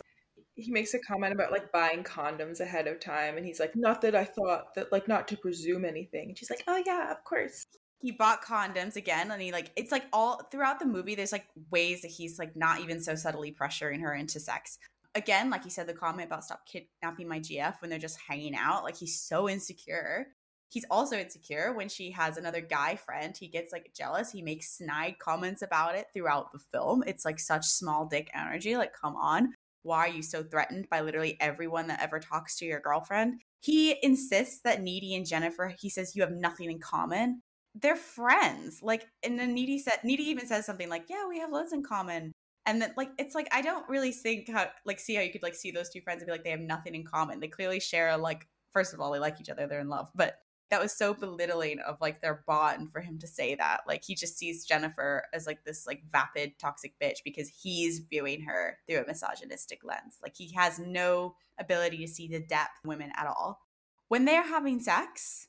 He makes a comment about like buying condoms ahead of time and he's like not that i thought that like not to presume anything. And she's like oh yeah of course. He bought condoms again and he like it's like all throughout the movie there's like ways that he's like not even so subtly pressuring her into sex. Again like he said the comment about stop kidnapping my gf when they're just hanging out like he's so insecure he's also insecure when she has another guy friend he gets like jealous he makes snide comments about it throughout the film it's like such small dick energy like come on why are you so threatened by literally everyone that ever talks to your girlfriend? He insists that Needy and Jennifer, he says, you have nothing in common. They're friends. Like, and then Needy said, Needy even says something like, yeah, we have loads in common. And then, like, it's like, I don't really think how, like, see how you could, like, see those two friends and be like, they have nothing in common. They clearly share, like, first of all, they like each other, they're in love. But that was so belittling of like their bond for him to say that. Like he just sees Jennifer as like this like vapid toxic bitch because he's viewing her through a misogynistic lens. Like he has no ability to see the depth women at all. When they're having sex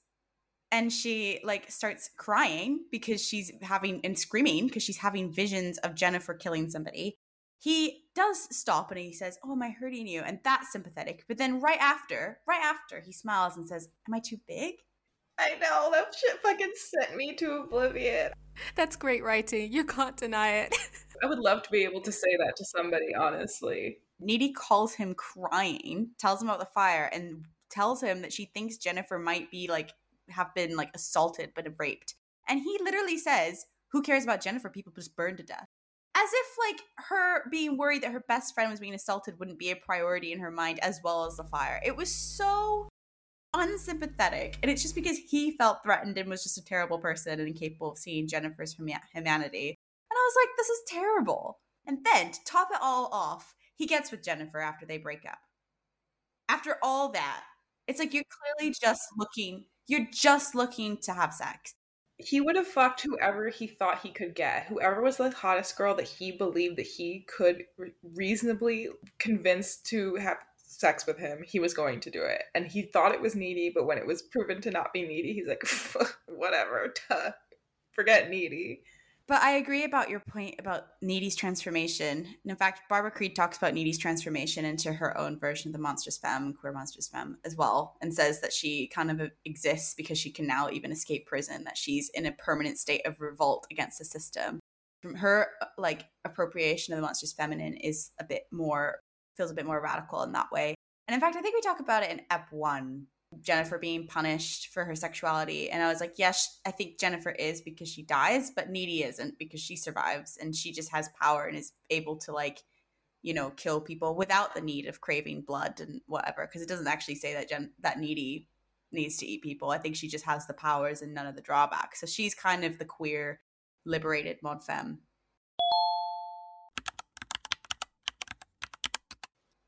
and she like starts crying because she's having and screaming because she's having visions of Jennifer killing somebody. He does stop and he says, "Oh, am I hurting you?" And that's sympathetic. But then right after, right after, he smiles and says, "Am I too big?" I know that shit fucking sent me to oblivion. That's great writing. You can't deny it. *laughs* I would love to be able to say that to somebody, honestly. Needy calls him crying, tells him about the fire, and tells him that she thinks Jennifer might be like have been like assaulted but raped. And he literally says, Who cares about Jennifer? People just burn to death. As if like her being worried that her best friend was being assaulted wouldn't be a priority in her mind as well as the fire. It was so unsympathetic. And it's just because he felt threatened and was just a terrible person and incapable of seeing Jennifer's humanity. And I was like, this is terrible. And then to top it all off, he gets with Jennifer after they break up. After all that, it's like you're clearly just looking, you're just looking to have sex. He would have fucked whoever he thought he could get. Whoever was the hottest girl that he believed that he could reasonably convince to have sex with him, he was going to do it. And he thought it was needy, but when it was proven to not be needy, he's like, *laughs* whatever, duh. forget needy. But I agree about your point about Needy's transformation. And in fact, Barbara Creed talks about Needy's transformation into her own version of the Monstrous Femme, Queer Monstrous Femme, as well, and says that she kind of exists because she can now even escape prison, that she's in a permanent state of revolt against the system. Her like appropriation of the monstrous feminine is a bit more feels a bit more radical in that way. And in fact, I think we talk about it in Ep one Jennifer being punished for her sexuality. And I was like, yes, I think Jennifer is because she dies, but Needy isn't because she survives and she just has power and is able to like, you know, kill people without the need of craving blood and whatever. Because it doesn't actually say that Jen that Needy needs to eat people. I think she just has the powers and none of the drawbacks. So she's kind of the queer, liberated mod femme.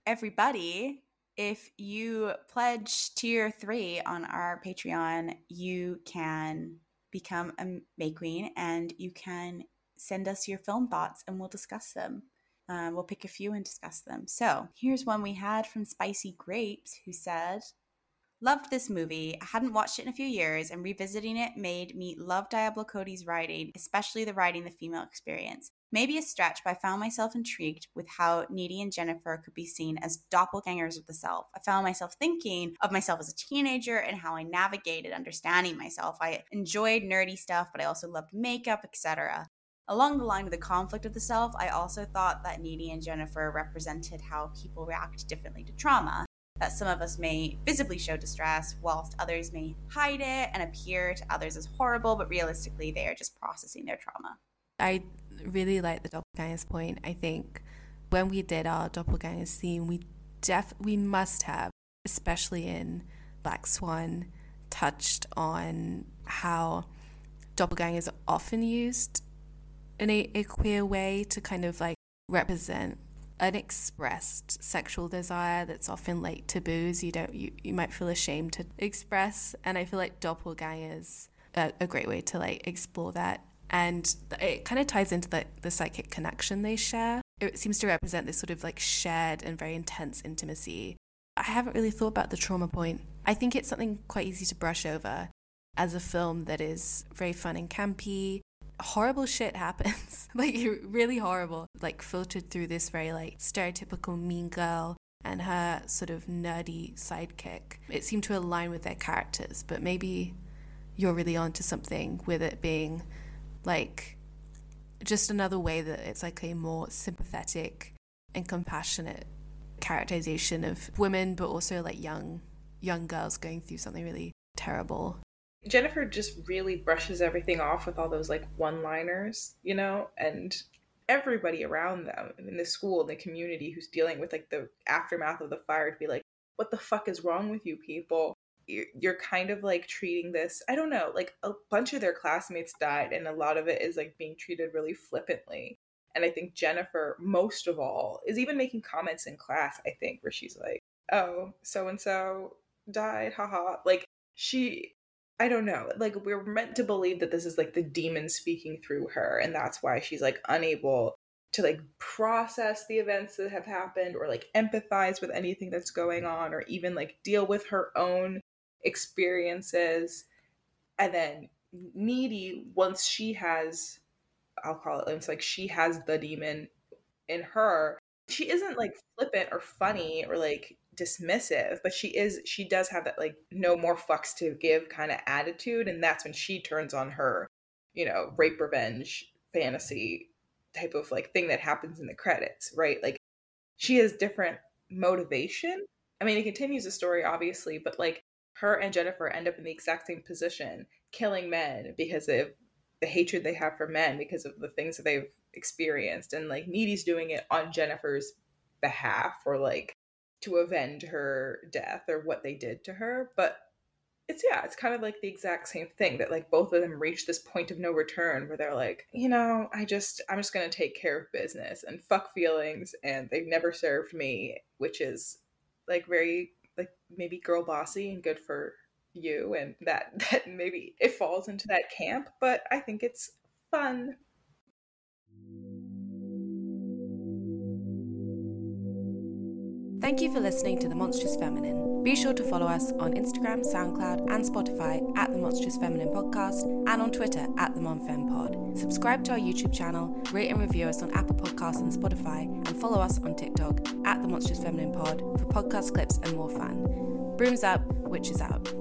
Everybody, if you pledge tier three on our Patreon, you can become a May Queen and you can send us your film thoughts and we'll discuss them. Um, we'll pick a few and discuss them. So here's one we had from Spicy Grapes who said, Loved this movie. I hadn't watched it in a few years, and revisiting it made me love Diablo Cody's writing, especially the writing the female experience. Maybe a stretch, but I found myself intrigued with how Needy and Jennifer could be seen as doppelgangers of the self. I found myself thinking of myself as a teenager and how I navigated understanding myself. I enjoyed nerdy stuff, but I also loved makeup, etc. Along the line of the conflict of the self, I also thought that Needy and Jennifer represented how people react differently to trauma. That some of us may visibly show distress, whilst others may hide it and appear to others as horrible, but realistically, they are just processing their trauma. I really like the doppelgangers point. I think when we did our doppelganger scene, we def we must have, especially in Black Swan, touched on how doppelgangers are often used in a, a queer way to kind of like represent unexpressed sexual desire that's often like taboos you don't you, you might feel ashamed to express and i feel like doppelgangers are a great way to like explore that and it kind of ties into the, the psychic connection they share. It seems to represent this sort of like shared and very intense intimacy. I haven't really thought about the trauma point. I think it's something quite easy to brush over as a film that is very fun and campy. Horrible shit happens, *laughs* like really horrible, like filtered through this very like stereotypical mean girl and her sort of nerdy sidekick. It seemed to align with their characters, but maybe you're really onto something with it being like just another way that it's like a more sympathetic and compassionate characterization of women but also like young young girls going through something really terrible jennifer just really brushes everything off with all those like one liners you know and everybody around them in the school in the community who's dealing with like the aftermath of the fire to be like what the fuck is wrong with you people? You're kind of like treating this i don't know like a bunch of their classmates died and a lot of it is like being treated really flippantly. And i think jennifer most of all is even making comments in class i think where she's like oh so and so died haha. Like she i don't know like we're meant to believe that this is like the demon speaking through her and that's why she's like unable to like process the events that have happened or like empathize with anything that's going on or even like deal with her own experiences. And then needy once she has i'll call it it's like she has the demon in her she isn't like flippant or funny or like dismissive but she is she does have that like no more fucks to give kind of attitude and that's when she turns on her you know rape revenge fantasy type of like thing that happens in the credits right like she has different motivation i mean it continues the story obviously but like her and Jennifer end up in the exact same position, killing men because of the hatred they have for men because of the things that they've experienced. And like Needy's doing it on Jennifer's behalf or like to avenge her death or what they did to her. But it's yeah, it's kind of like the exact same thing that like both of them reach this point of no return where they're like, you know, I just I'm just gonna take care of business and fuck feelings, and they've never served me, which is like very like maybe girl bossy and good for you, and that *laughs* that maybe it falls into that camp, but I think it's fun. Thank you for listening to The Monstrous Feminine. Be sure to follow us on Instagram, SoundCloud, and Spotify at The Monstrous Feminine Podcast and on Twitter at The MonFemPod. Subscribe to our YouTube channel, rate and review us on Apple Podcasts and Spotify, and follow us on TikTok at The Monstrous Feminine Pod for podcast clips and more fun. Brooms up, witches out.